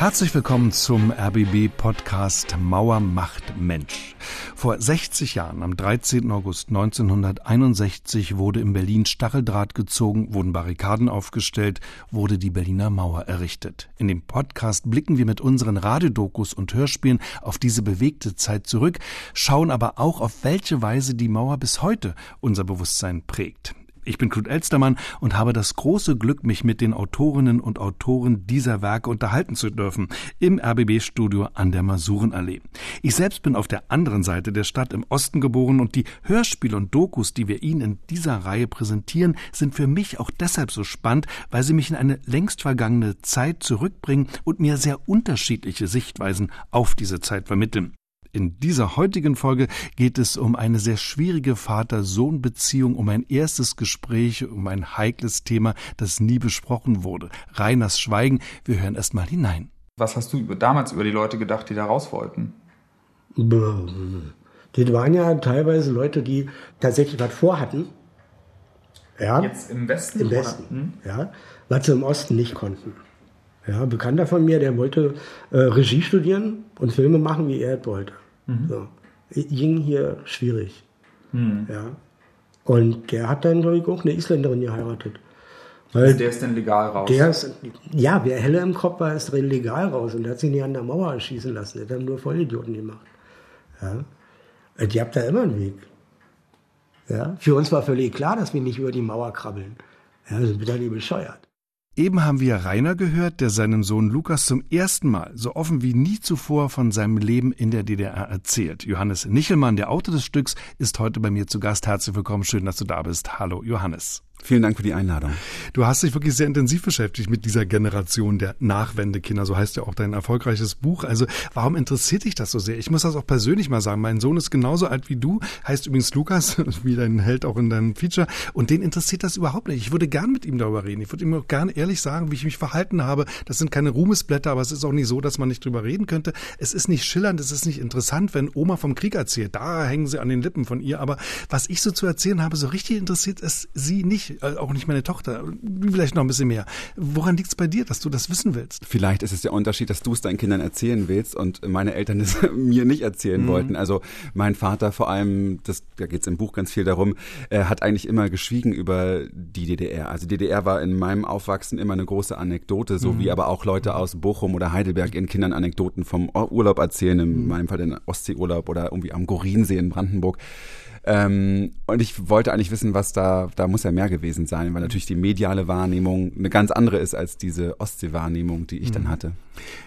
Herzlich willkommen zum RBB Podcast Mauer macht Mensch. Vor 60 Jahren, am 13. August 1961, wurde in Berlin Stacheldraht gezogen, wurden Barrikaden aufgestellt, wurde die Berliner Mauer errichtet. In dem Podcast blicken wir mit unseren Radiodokus und Hörspielen auf diese bewegte Zeit zurück, schauen aber auch, auf welche Weise die Mauer bis heute unser Bewusstsein prägt. Ich bin Knut Elstermann und habe das große Glück, mich mit den Autorinnen und Autoren dieser Werke unterhalten zu dürfen im RBB-Studio an der Masurenallee. Ich selbst bin auf der anderen Seite der Stadt im Osten geboren und die Hörspiele und Dokus, die wir Ihnen in dieser Reihe präsentieren, sind für mich auch deshalb so spannend, weil sie mich in eine längst vergangene Zeit zurückbringen und mir sehr unterschiedliche Sichtweisen auf diese Zeit vermitteln. In dieser heutigen Folge geht es um eine sehr schwierige Vater-Sohn-Beziehung, um ein erstes Gespräch, um ein heikles Thema, das nie besprochen wurde. Reiners Schweigen. Wir hören erst mal hinein. Was hast du damals über die Leute gedacht, die da raus wollten? Das waren ja teilweise Leute, die tatsächlich was vorhatten. Ja. Jetzt im Westen? Im Westen, hm? ja. Was sie im Osten nicht konnten. Ja, ein Bekannter von mir, der wollte äh, Regie studieren und Filme machen, wie er es wollte. Mhm. So. Ging hier schwierig. Mhm. Ja. Und der hat dann, glaube ich, auch eine Isländerin geheiratet. Weil also der ist dann legal raus? Der ist, ja, wer helle im Kopf war, ist legal raus. Und der hat sich nicht an der Mauer erschießen lassen. Der hat dann nur Vollidioten gemacht. Ja. Die habt da immer einen Weg. Ja. Für uns war völlig klar, dass wir nicht über die Mauer krabbeln. Ja, sind dann nicht bescheuert. Eben haben wir Rainer gehört, der seinem Sohn Lukas zum ersten Mal so offen wie nie zuvor von seinem Leben in der DDR erzählt. Johannes Nichelmann, der Autor des Stücks, ist heute bei mir zu Gast. Herzlich willkommen, schön, dass du da bist. Hallo, Johannes. Vielen Dank für die Einladung. Du hast dich wirklich sehr intensiv beschäftigt mit dieser Generation der Nachwendekinder. So heißt ja auch dein erfolgreiches Buch. Also warum interessiert dich das so sehr? Ich muss das auch persönlich mal sagen. Mein Sohn ist genauso alt wie du, heißt übrigens Lukas, wie dein Held auch in deinem Feature. Und den interessiert das überhaupt nicht. Ich würde gern mit ihm darüber reden. Ich würde ihm auch gerne ehrlich sagen, wie ich mich verhalten habe. Das sind keine Ruhmesblätter, aber es ist auch nicht so, dass man nicht drüber reden könnte. Es ist nicht schillernd, es ist nicht interessant, wenn Oma vom Krieg erzählt. Da hängen sie an den Lippen von ihr. Aber was ich so zu erzählen habe, so richtig interessiert es sie nicht äh, auch nicht meine Tochter, vielleicht noch ein bisschen mehr. Woran liegt es bei dir, dass du das wissen willst? Vielleicht ist es der Unterschied, dass du es deinen Kindern erzählen willst und meine Eltern es mir nicht erzählen mhm. wollten. Also mein Vater vor allem, das, da geht es im Buch ganz viel darum, er hat eigentlich immer geschwiegen über die DDR. Also DDR war in meinem Aufwachsen immer eine große Anekdote, so mhm. wie aber auch Leute aus Bochum oder Heidelberg ihren Kindern Anekdoten vom Urlaub erzählen, in mhm. meinem Fall den Ostseeurlaub oder irgendwie am Gorinsee in Brandenburg. Ähm, und ich wollte eigentlich wissen, was da, da muss ja mehr gewesen sein, weil natürlich die mediale Wahrnehmung eine ganz andere ist als diese Ostsee-Wahrnehmung, die ich dann mhm. hatte.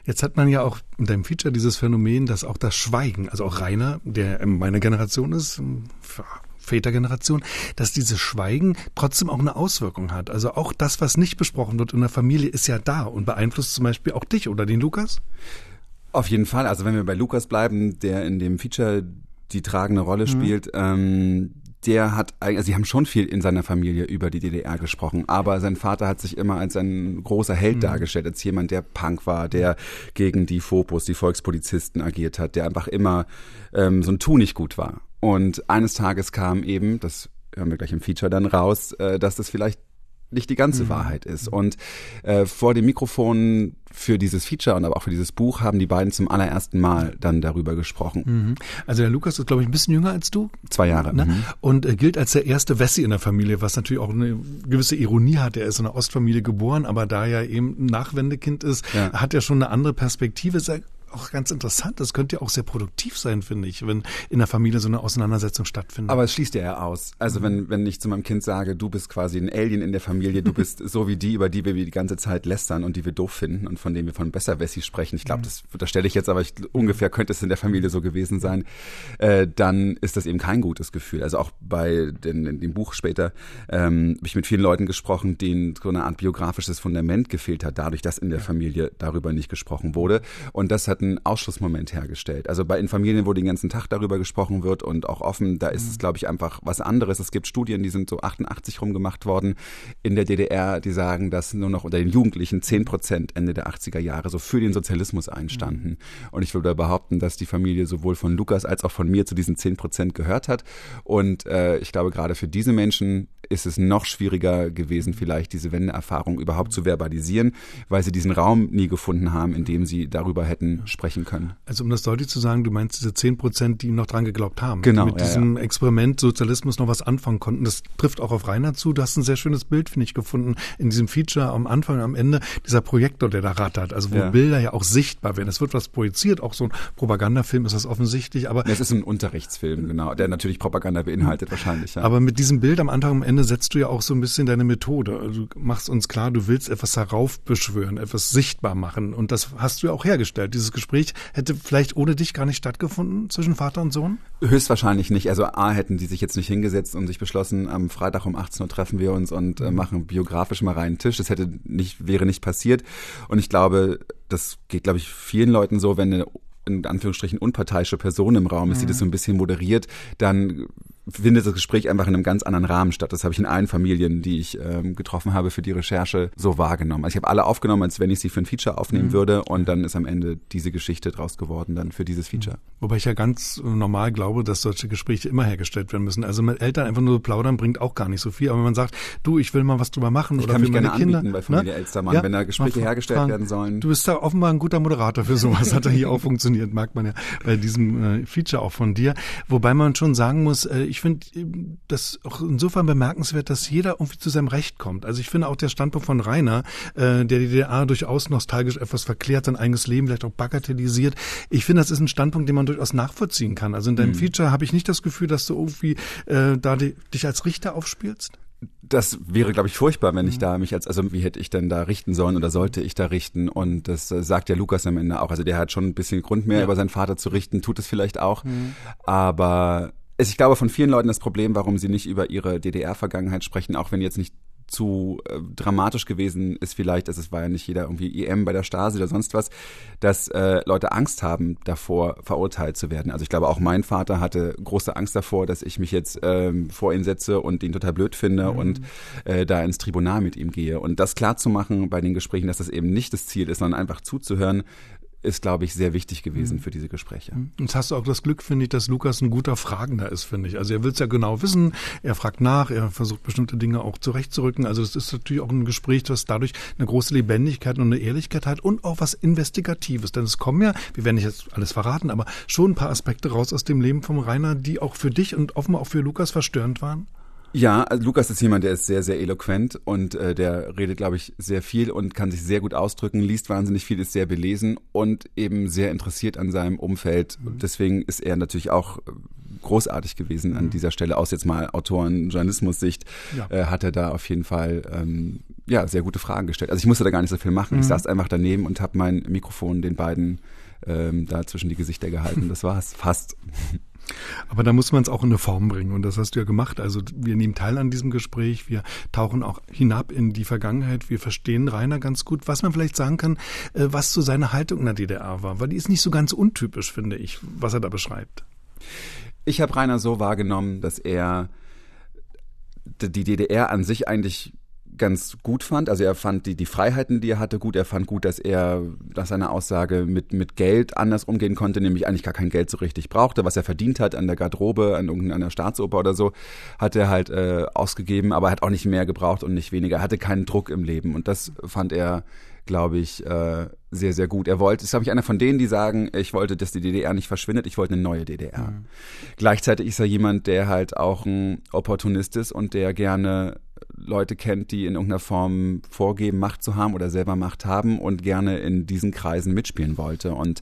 Jetzt hat man ja auch in deinem Feature dieses Phänomen, dass auch das Schweigen, also auch Rainer, der meine Generation ist, Vätergeneration, dass dieses Schweigen trotzdem auch eine Auswirkung hat. Also auch das, was nicht besprochen wird in der Familie, ist ja da und beeinflusst zum Beispiel auch dich oder den Lukas? Auf jeden Fall. Also wenn wir bei Lukas bleiben, der in dem Feature die tragende Rolle mhm. spielt, ähm, der hat, also sie haben schon viel in seiner Familie über die DDR gesprochen, aber sein Vater hat sich immer als ein großer Held mhm. dargestellt, als jemand, der Punk war, der gegen die Fopos, die Volkspolizisten agiert hat, der einfach immer ähm, so ein Tu nicht gut war. Und eines Tages kam eben, das hören wir gleich im Feature dann raus, äh, dass das vielleicht nicht die ganze mhm. Wahrheit ist. Und äh, vor dem Mikrofon für dieses Feature und aber auch für dieses Buch haben die beiden zum allerersten Mal dann darüber gesprochen. Mhm. Also der Lukas ist, glaube ich, ein bisschen jünger als du. Zwei Jahre. Ne? Mhm. Und äh, gilt als der erste Wessi in der Familie, was natürlich auch eine gewisse Ironie hat. Er ist in einer Ostfamilie geboren, aber da er eben ein Nachwendekind ist, ja. hat er schon eine andere Perspektive auch ganz interessant. Das könnte ja auch sehr produktiv sein, finde ich, wenn in der Familie so eine Auseinandersetzung stattfindet. Aber es schließt ja eher aus. Also mhm. wenn, wenn ich zu meinem Kind sage, du bist quasi ein Alien in der Familie, du bist so wie die, über die wir die ganze Zeit lästern und die wir doof finden und von denen wir von Besserwessi sprechen. Ich glaube, mhm. das unterstelle ich jetzt, aber ich, ungefähr könnte es in der Familie so gewesen sein. Äh, dann ist das eben kein gutes Gefühl. Also auch bei den, dem Buch später ähm, habe ich mit vielen Leuten gesprochen, denen so eine Art biografisches Fundament gefehlt hat, dadurch, dass in der Familie darüber nicht gesprochen wurde. Und das hat einen Ausschlussmoment hergestellt. Also bei in Familien, wo den ganzen Tag darüber gesprochen wird und auch offen, da ist mhm. es, glaube ich, einfach was anderes. Es gibt Studien, die sind so 88 rumgemacht worden in der DDR, die sagen, dass nur noch unter den Jugendlichen 10 Prozent Ende der 80er Jahre so für den Sozialismus einstanden. Mhm. Und ich würde behaupten, dass die Familie sowohl von Lukas als auch von mir zu diesen 10 Prozent gehört hat. Und äh, ich glaube, gerade für diese Menschen ist es noch schwieriger gewesen, vielleicht diese Wendeerfahrung überhaupt zu verbalisieren, weil sie diesen Raum nie gefunden haben, in dem sie darüber hätten sprechen können. Also um das deutlich zu sagen, du meinst diese zehn Prozent, die noch dran geglaubt haben, genau, die mit ja, diesem ja. Experiment Sozialismus noch was anfangen konnten. Das trifft auch auf Rainer zu. Du hast ein sehr schönes Bild, finde ich, gefunden in diesem Feature am Anfang, am Ende, dieser Projektor, der da rattert, also wo ja. Bilder ja auch sichtbar werden. Es wird was projiziert, auch so ein Propagandafilm ist das offensichtlich, aber. Es ist ein Unterrichtsfilm, genau, der natürlich Propaganda beinhaltet wahrscheinlich. Aber mit diesem Bild am Anfang am Ende setzt du ja auch so ein bisschen deine Methode. Also du machst uns klar, du willst etwas heraufbeschwören, etwas sichtbar machen. Und das hast du ja auch hergestellt. Dieses Gespräch hätte vielleicht ohne dich gar nicht stattgefunden zwischen Vater und Sohn? Höchstwahrscheinlich nicht. Also A hätten die sich jetzt nicht hingesetzt und sich beschlossen, am Freitag um 18 Uhr treffen wir uns und äh, machen biografisch mal reinen Tisch. Das hätte nicht, wäre nicht passiert. Und ich glaube, das geht, glaube ich, vielen Leuten so, wenn eine in Anführungsstrichen unparteiische Person im Raum ist, die das so ein bisschen moderiert, dann findet das Gespräch einfach in einem ganz anderen Rahmen statt. Das habe ich in allen Familien, die ich ähm, getroffen habe für die Recherche, so wahrgenommen. Also ich habe alle aufgenommen, als wenn ich sie für ein Feature aufnehmen mhm. würde und dann ist am Ende diese Geschichte draus geworden dann für dieses Feature. Mhm. Wobei ich ja ganz normal glaube, dass solche Gespräche immer hergestellt werden müssen. Also mit Eltern einfach nur plaudern bringt auch gar nicht so viel. Aber wenn man sagt, du, ich will mal was drüber machen ich oder kann mich meine gerne Kinder, anbieten bei Familie ne? Elstermann, ja, wenn da Gespräche hergestellt fragen. werden sollen. Du bist da offenbar ein guter Moderator für sowas. Hat er hier auch funktioniert, merkt man ja bei diesem äh, Feature auch von dir. Wobei man schon sagen muss, äh, ich finde das auch insofern bemerkenswert, dass jeder irgendwie zu seinem Recht kommt. Also ich finde auch der Standpunkt von Rainer, äh, der die DDR durchaus nostalgisch etwas verklärt, sein eigenes Leben vielleicht auch bagatellisiert. Ich finde, das ist ein Standpunkt, den man durchaus nachvollziehen kann. Also in deinem mhm. Feature habe ich nicht das Gefühl, dass du irgendwie äh, da die, dich als Richter aufspielst das wäre, glaube ich, furchtbar, wenn ich da mich als, also wie hätte ich denn da richten sollen oder sollte ich da richten? Und das äh, sagt ja Lukas am Ende auch. Also der hat schon ein bisschen Grund mehr ja. über seinen Vater zu richten, tut es vielleicht auch. Mhm. Aber ich glaube, von vielen Leuten das Problem, warum sie nicht über ihre DDR-Vergangenheit sprechen, auch wenn jetzt nicht zu äh, dramatisch gewesen ist vielleicht, also es war ja nicht jeder irgendwie EM bei der Stasi oder sonst was, dass äh, Leute Angst haben davor, verurteilt zu werden. Also ich glaube auch mein Vater hatte große Angst davor, dass ich mich jetzt ähm, vor ihn setze und ihn total blöd finde mhm. und äh, da ins Tribunal mit ihm gehe. Und das klar zu machen bei den Gesprächen, dass das eben nicht das Ziel ist, sondern einfach zuzuhören, ist, glaube ich, sehr wichtig gewesen mhm. für diese Gespräche. Mhm. Jetzt hast du auch das Glück, finde ich, dass Lukas ein guter Fragender ist, finde ich. Also er will es ja genau wissen, er fragt nach, er versucht bestimmte Dinge auch zurechtzurücken. Also es ist natürlich auch ein Gespräch, das dadurch eine große Lebendigkeit und eine Ehrlichkeit hat und auch was Investigatives. Denn es kommen ja, wir werden nicht jetzt alles verraten, aber schon ein paar Aspekte raus aus dem Leben vom Rainer, die auch für dich und offenbar auch für Lukas verstörend waren. Ja, also Lukas ist jemand, der ist sehr, sehr eloquent und äh, der redet, glaube ich, sehr viel und kann sich sehr gut ausdrücken, liest wahnsinnig viel, ist sehr belesen und eben sehr interessiert an seinem Umfeld. Mhm. Deswegen ist er natürlich auch äh, großartig gewesen an mhm. dieser Stelle, aus jetzt mal Autoren-Journalismus-Sicht, ja. äh, hat er da auf jeden Fall ähm, ja sehr gute Fragen gestellt. Also ich musste da gar nicht so viel machen. Mhm. Ich saß einfach daneben und habe mein Mikrofon den beiden ähm, da zwischen die Gesichter gehalten. Das war's, fast. Aber da muss man es auch in eine Form bringen und das hast du ja gemacht. Also wir nehmen teil an diesem Gespräch, wir tauchen auch hinab in die Vergangenheit, wir verstehen Rainer ganz gut. Was man vielleicht sagen kann, äh, was so seine Haltung in der DDR war, weil die ist nicht so ganz untypisch, finde ich, was er da beschreibt. Ich habe Rainer so wahrgenommen, dass er die DDR an sich eigentlich ganz gut fand. Also er fand die, die Freiheiten, die er hatte, gut. Er fand gut, dass er nach seiner Aussage mit, mit Geld anders umgehen konnte, nämlich eigentlich gar kein Geld so richtig brauchte. Was er verdient hat an der Garderobe, an irgendeiner Staatsoper oder so, hat er halt äh, ausgegeben, aber er hat auch nicht mehr gebraucht und nicht weniger. Er hatte keinen Druck im Leben und das fand er glaube ich, äh, sehr, sehr gut. Er wollte, ist, glaube ich, einer von denen, die sagen, ich wollte, dass die DDR nicht verschwindet, ich wollte eine neue DDR. Mhm. Gleichzeitig ist er jemand, der halt auch ein Opportunist ist und der gerne Leute kennt, die in irgendeiner Form vorgeben, Macht zu haben oder selber Macht haben und gerne in diesen Kreisen mitspielen wollte. Und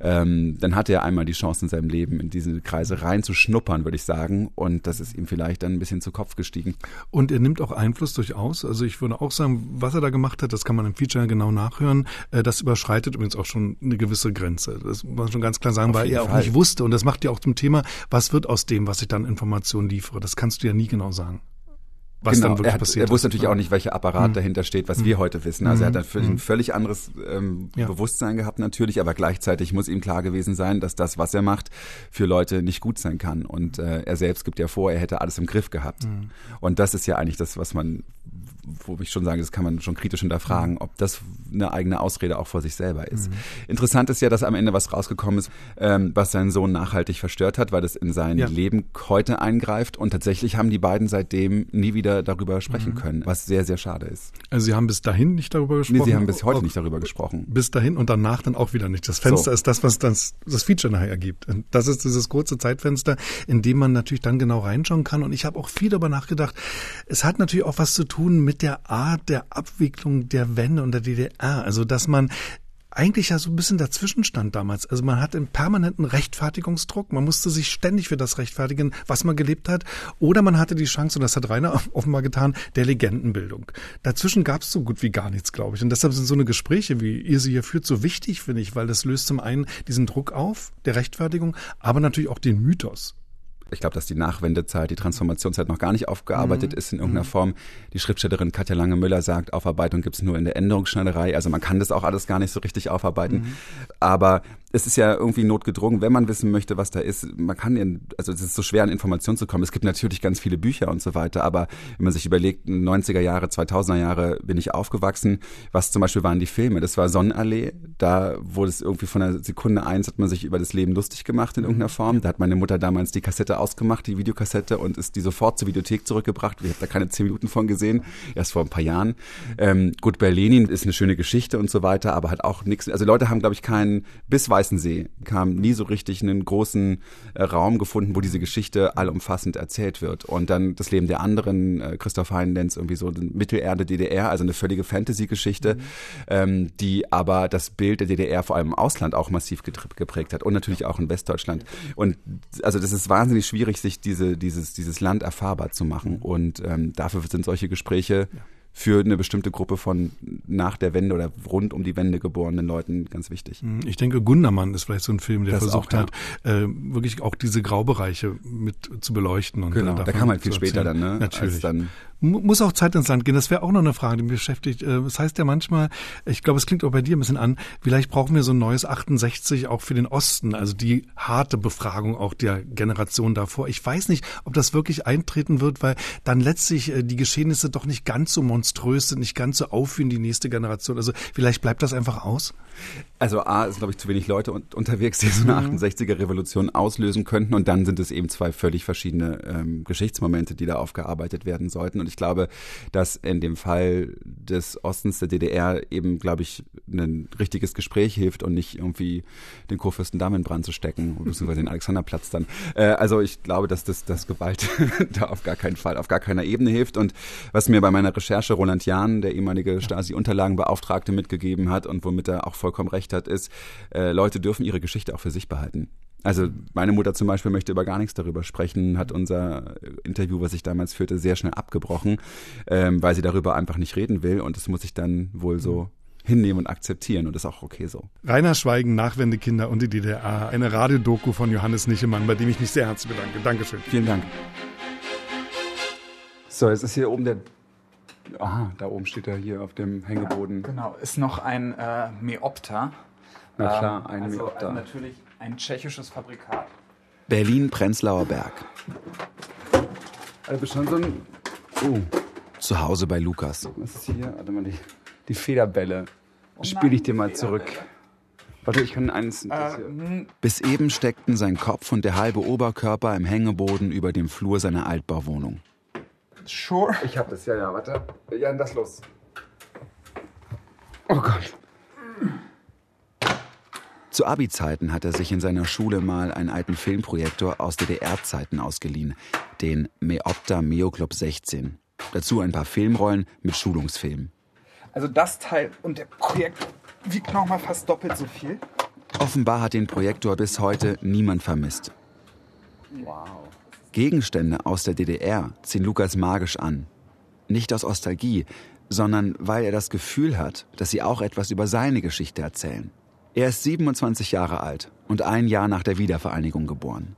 ähm, dann hatte er einmal die Chance in seinem Leben, in diese Kreise reinzuschnuppern, würde ich sagen. Und das ist ihm vielleicht dann ein bisschen zu Kopf gestiegen. Und er nimmt auch Einfluss durchaus. Also ich würde auch sagen, was er da gemacht hat, das kann man im Feature genau nachhören. Äh, das überschreitet übrigens auch schon eine gewisse Grenze. Das muss man schon ganz klar sagen, Auf weil er auch Fall. nicht wusste. Und das macht ja auch zum Thema, was wird aus dem, was ich dann Informationen liefere. Das kannst du ja nie genau sagen was genau, dann wirklich er hat, passiert. Er wusste natürlich auch nicht, welcher Apparat hm. dahinter steht, was hm. wir heute wissen. Also er hat hm. ein völlig anderes ähm, ja. Bewusstsein gehabt natürlich, aber gleichzeitig muss ihm klar gewesen sein, dass das, was er macht, für Leute nicht gut sein kann. Und äh, er selbst gibt ja vor, er hätte alles im Griff gehabt. Hm. Und das ist ja eigentlich das, was man wo ich schon sage, das kann man schon kritisch hinterfragen, ob das eine eigene Ausrede auch vor sich selber ist. Mhm. Interessant ist ja, dass am Ende was rausgekommen ist, ähm, was seinen Sohn nachhaltig verstört hat, weil das in sein ja. Leben heute eingreift und tatsächlich haben die beiden seitdem nie wieder darüber sprechen mhm. können, was sehr, sehr schade ist. Also sie haben bis dahin nicht darüber gesprochen? Nee, sie haben bis heute nicht darüber gesprochen. Bis dahin und danach dann auch wieder nicht. Das Fenster so. ist das, was das, das Feature nachher ergibt. Und das ist dieses kurze Zeitfenster, in dem man natürlich dann genau reinschauen kann. Und ich habe auch viel darüber nachgedacht. Es hat natürlich auch was zu tun mit der Art der Abwicklung der Wende und der DDR. Also dass man eigentlich ja so ein bisschen dazwischen stand damals. Also man hatte einen permanenten Rechtfertigungsdruck. Man musste sich ständig für das rechtfertigen, was man gelebt hat. Oder man hatte die Chance, und das hat Rainer offenbar getan, der Legendenbildung. Dazwischen gab es so gut wie gar nichts, glaube ich. Und deshalb sind so eine Gespräche, wie ihr sie hier führt, so wichtig, finde ich, weil das löst zum einen diesen Druck auf, der Rechtfertigung, aber natürlich auch den Mythos ich glaube, dass die Nachwendezeit, die Transformationszeit noch gar nicht aufgearbeitet mhm. ist in irgendeiner mhm. Form. Die Schriftstellerin Katja Lange-Müller sagt, Aufarbeitung gibt es nur in der Änderungsschneiderei. Also man kann das auch alles gar nicht so richtig aufarbeiten. Mhm. Aber es ist ja irgendwie notgedrungen, wenn man wissen möchte, was da ist. Man kann, ja, also es ist so schwer an Informationen zu kommen. Es gibt natürlich ganz viele Bücher und so weiter, aber wenn man sich überlegt, 90er Jahre, 2000er Jahre bin ich aufgewachsen. Was zum Beispiel waren die Filme? Das war Sonnenallee. Da wurde es irgendwie von der Sekunde eins hat man sich über das Leben lustig gemacht in irgendeiner Form. Da hat meine Mutter damals die Kassette ausgemacht, die Videokassette und ist die sofort zur Videothek zurückgebracht. Ich habe da keine zehn Minuten von gesehen, erst vor ein paar Jahren. Ähm, gut, Berlin ist eine schöne Geschichte und so weiter, aber hat auch nichts. Also Leute haben, glaube ich, keinen bis Weißensee kam nie so richtig einen großen äh, Raum gefunden, wo diese Geschichte allumfassend erzählt wird. Und dann das Leben der anderen, äh, Christoph Hein nennt es irgendwie so Mittelerde DDR, also eine völlige Fantasy-Geschichte, mhm. ähm, die aber das Bild der DDR vor allem im Ausland auch massiv geprägt hat und natürlich auch in Westdeutschland. Und also das ist wahnsinnig schwierig, sich diese, dieses, dieses Land erfahrbar zu machen. Und ähm, dafür sind solche Gespräche ja für eine bestimmte Gruppe von nach der Wende oder rund um die Wende geborenen Leuten ganz wichtig. Hm, ich denke, Gundermann ist vielleicht so ein Film, der das versucht auch, hat, äh, wirklich auch diese Graubereiche mit zu beleuchten. Und genau, da kam halt viel später dann, ne? Natürlich. Als dann muss auch Zeit ins Land gehen. Das wäre auch noch eine Frage, die mich beschäftigt. Äh, das heißt ja manchmal, ich glaube, es klingt auch bei dir ein bisschen an, vielleicht brauchen wir so ein neues 68 auch für den Osten, also die harte Befragung auch der Generation davor. Ich weiß nicht, ob das wirklich eintreten wird, weil dann letztlich äh, die Geschehnisse doch nicht ganz so monströs sind, nicht ganz so aufführen die nächste Generation. Also vielleicht bleibt das einfach aus? Also A ist, glaube ich, zu wenig Leute unterwegs, die so eine mhm. 68er-Revolution auslösen könnten. Und dann sind es eben zwei völlig verschiedene ähm, Geschichtsmomente, die da aufgearbeitet werden sollten. Und ich glaube, dass in dem Fall des Ostens der DDR eben, glaube ich, ein richtiges Gespräch hilft und nicht irgendwie den Kurfürstendamm in Brand zu stecken, beziehungsweise den Alexanderplatz dann. Äh, also ich glaube, dass das, das Gewalt da auf gar keinen Fall, auf gar keiner Ebene hilft. Und was mir bei meiner Recherche Roland Jahn, der ehemalige Stasi-Unterlagenbeauftragte, mitgegeben hat und womit er auch vollkommen recht hat, ist, äh, Leute dürfen ihre Geschichte auch für sich behalten. Also meine Mutter zum Beispiel möchte über gar nichts darüber sprechen, hat unser Interview, was ich damals führte, sehr schnell abgebrochen, ähm, weil sie darüber einfach nicht reden will und das muss ich dann wohl so hinnehmen und akzeptieren und das ist auch okay so. Rainer Schweigen, Nachwendekinder und die DDR, eine Radiodoku von Johannes Nichemann, bei dem ich mich sehr herzlich bedanke. Dankeschön. Vielen Dank. So, jetzt ist hier oben der Aha, da oben steht er hier auf dem Hängeboden. Ja, genau, ist noch ein äh, Meopta. Na klar, ein ähm, also, Meopta. Also natürlich ein tschechisches Fabrikat. Berlin-Prenzlauer Berg. Also schon so ein... Oh. Zu Hause bei Lukas. Was ist hier? Warte mal, die, die Federbälle. Oh Spiele ich dir mal zurück. Warte, ich kann eins. Äh, hm. Bis eben steckten sein Kopf und der halbe Oberkörper im Hängeboden über dem Flur seiner Altbauwohnung. Sure. Ich hab das, ja, ja, warte. Ja, das los. Oh Gott. Zu Abi-Zeiten hat er sich in seiner Schule mal einen alten Filmprojektor aus DDR-Zeiten ausgeliehen, den Meopta Meoclub 16. Dazu ein paar Filmrollen mit Schulungsfilmen. Also das Teil und der Projektor wiegt nochmal fast doppelt so viel. Offenbar hat den Projektor bis heute niemand vermisst. Wow. Gegenstände aus der DDR ziehen Lukas magisch an. Nicht aus Nostalgie, sondern weil er das Gefühl hat, dass sie auch etwas über seine Geschichte erzählen. Er ist 27 Jahre alt und ein Jahr nach der Wiedervereinigung geboren.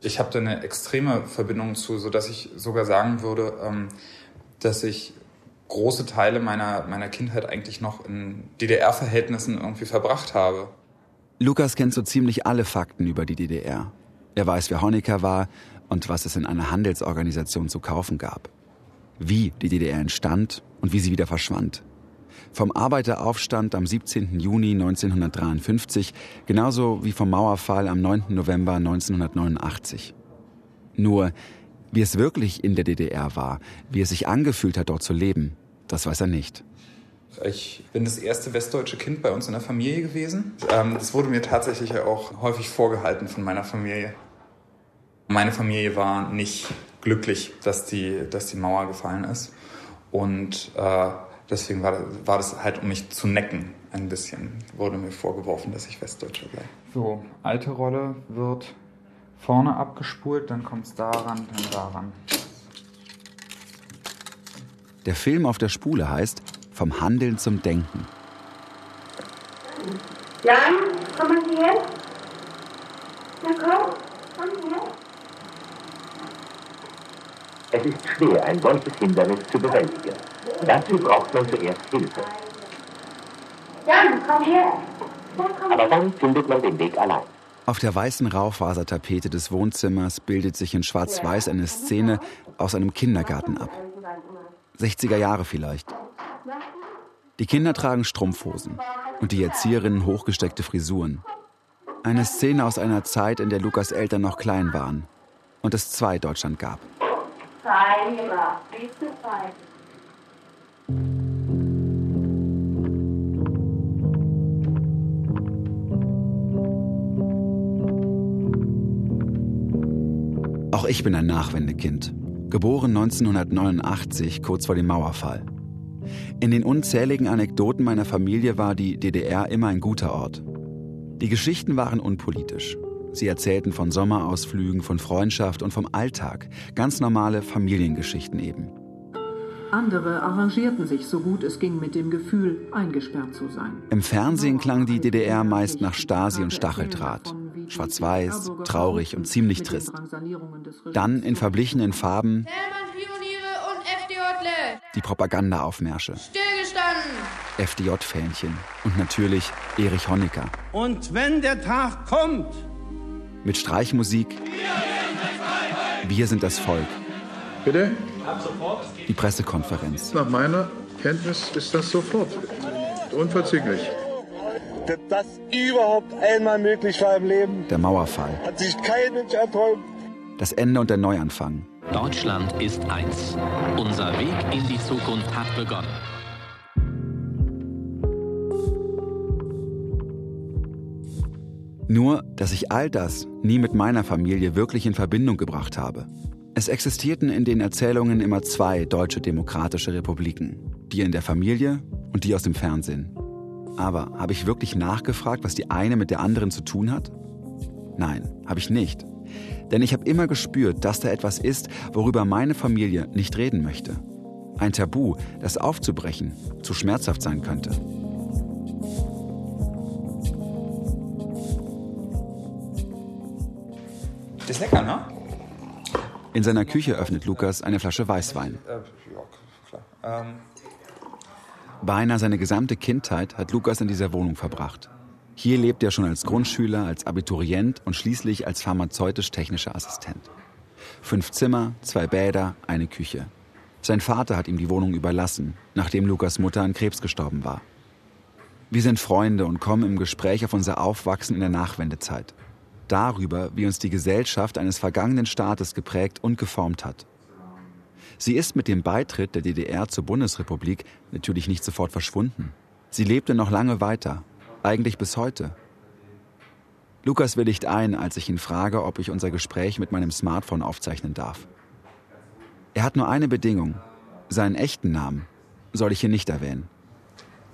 Ich habe da eine extreme Verbindung zu, so dass ich sogar sagen würde, ähm, dass ich große Teile meiner, meiner Kindheit eigentlich noch in DDR-Verhältnissen irgendwie verbracht habe. Lukas kennt so ziemlich alle Fakten über die DDR. Er weiß, wer Honecker war und was es in einer Handelsorganisation zu kaufen gab. wie die DDR entstand und wie sie wieder verschwand. Vom Arbeiteraufstand am 17. Juni 1953, genauso wie vom Mauerfall am 9. November 1989. Nur, wie es wirklich in der DDR war, wie es sich angefühlt hat, dort zu leben, das weiß er nicht. Ich bin das erste westdeutsche Kind bei uns in der Familie gewesen. Ähm, das wurde mir tatsächlich auch häufig vorgehalten von meiner Familie. Meine Familie war nicht glücklich, dass die, dass die Mauer gefallen ist. Und äh, deswegen war, war das halt, um mich zu necken, ein bisschen, wurde mir vorgeworfen, dass ich Westdeutscher sei. So, alte Rolle wird vorne abgespult, dann kommt es daran, dann daran. Der Film auf der Spule heißt Vom Handeln zum Denken. Jan, komm mal hier. Na komm, komm her. Es ist schwer, ein solches Hindernis zu bewältigen. Dazu braucht man zuerst Hilfe. Jan, komm her. Komm Aber dann findet man den Weg allein. Auf der weißen Raufasertapete des Wohnzimmers bildet sich in Schwarz-Weiß eine Szene aus einem Kindergarten ab. 60er Jahre vielleicht. Die Kinder tragen Strumpfhosen und die Erzieherinnen hochgesteckte Frisuren. Eine Szene aus einer Zeit, in der Lukas Eltern noch klein waren und es zwei Deutschland gab. Bitte fein. Auch ich bin ein Nachwendekind, geboren 1989, kurz vor dem Mauerfall. In den unzähligen Anekdoten meiner Familie war die DDR immer ein guter Ort. Die Geschichten waren unpolitisch. Sie erzählten von Sommerausflügen, von Freundschaft und vom Alltag, ganz normale Familiengeschichten eben. Andere arrangierten sich so gut es ging mit dem Gefühl, eingesperrt zu sein. Im Fernsehen klang die DDR meist nach Stasi und Stacheldraht. Schwarz-weiß, traurig und ziemlich trist. Dann in verblichenen Farben die Propagandaaufmärsche, Stillgestanden. FDJ-Fähnchen und natürlich Erich Honecker. Und wenn der Tag kommt, Mit Streichmusik. Wir sind das Volk. Bitte? Die Pressekonferenz. Nach meiner Kenntnis ist das sofort. Unverzüglich. dass das überhaupt einmal möglich war im Leben, Der Mauerfall. hat sich kein Mensch erträumt. Das Ende und der Neuanfang. Deutschland ist eins. Unser Weg in die Zukunft hat begonnen. Nur, dass ich all das nie mit meiner Familie wirklich in Verbindung gebracht habe. Es existierten in den Erzählungen immer zwei deutsche demokratische Republiken. Die in der Familie und die aus dem Fernsehen. Aber habe ich wirklich nachgefragt, was die eine mit der anderen zu tun hat? Nein, habe ich nicht. Denn ich habe immer gespürt, dass da etwas ist, worüber meine Familie nicht reden möchte. Ein Tabu, das aufzubrechen zu schmerzhaft sein könnte. Ist lecker, ne? In seiner Küche öffnet Lukas eine Flasche Weißwein. Äh. Ähm, Beinahe seine gesamte Kindheit hat Lukas in dieser Wohnung verbracht. Hier lebt er schon als Grundschüler, als Abiturient und schließlich als pharmazeutisch-technischer Assistent. Fünf Zimmer, zwei Bäder, eine Küche. Sein Vater hat ihm die Wohnung überlassen, nachdem Lukas Mutter an Krebs gestorben war. Wir sind Freunde und kommen im Gespräch auf unser Aufwachsen in der Nachwendezeit. Darüber, wie uns die Gesellschaft eines vergangenen Staates geprägt und geformt hat. Sie ist mit dem Beitritt der DDR zur Bundesrepublik natürlich nicht sofort verschwunden. Sie lebte noch lange weiter, eigentlich bis heute. Lukas willigt ein, als ich ihn frage, ob ich unser Gespräch mit meinem Smartphone aufzeichnen darf. Er hat nur eine Bedingung. Seinen echten Namen soll ich hier nicht erwähnen.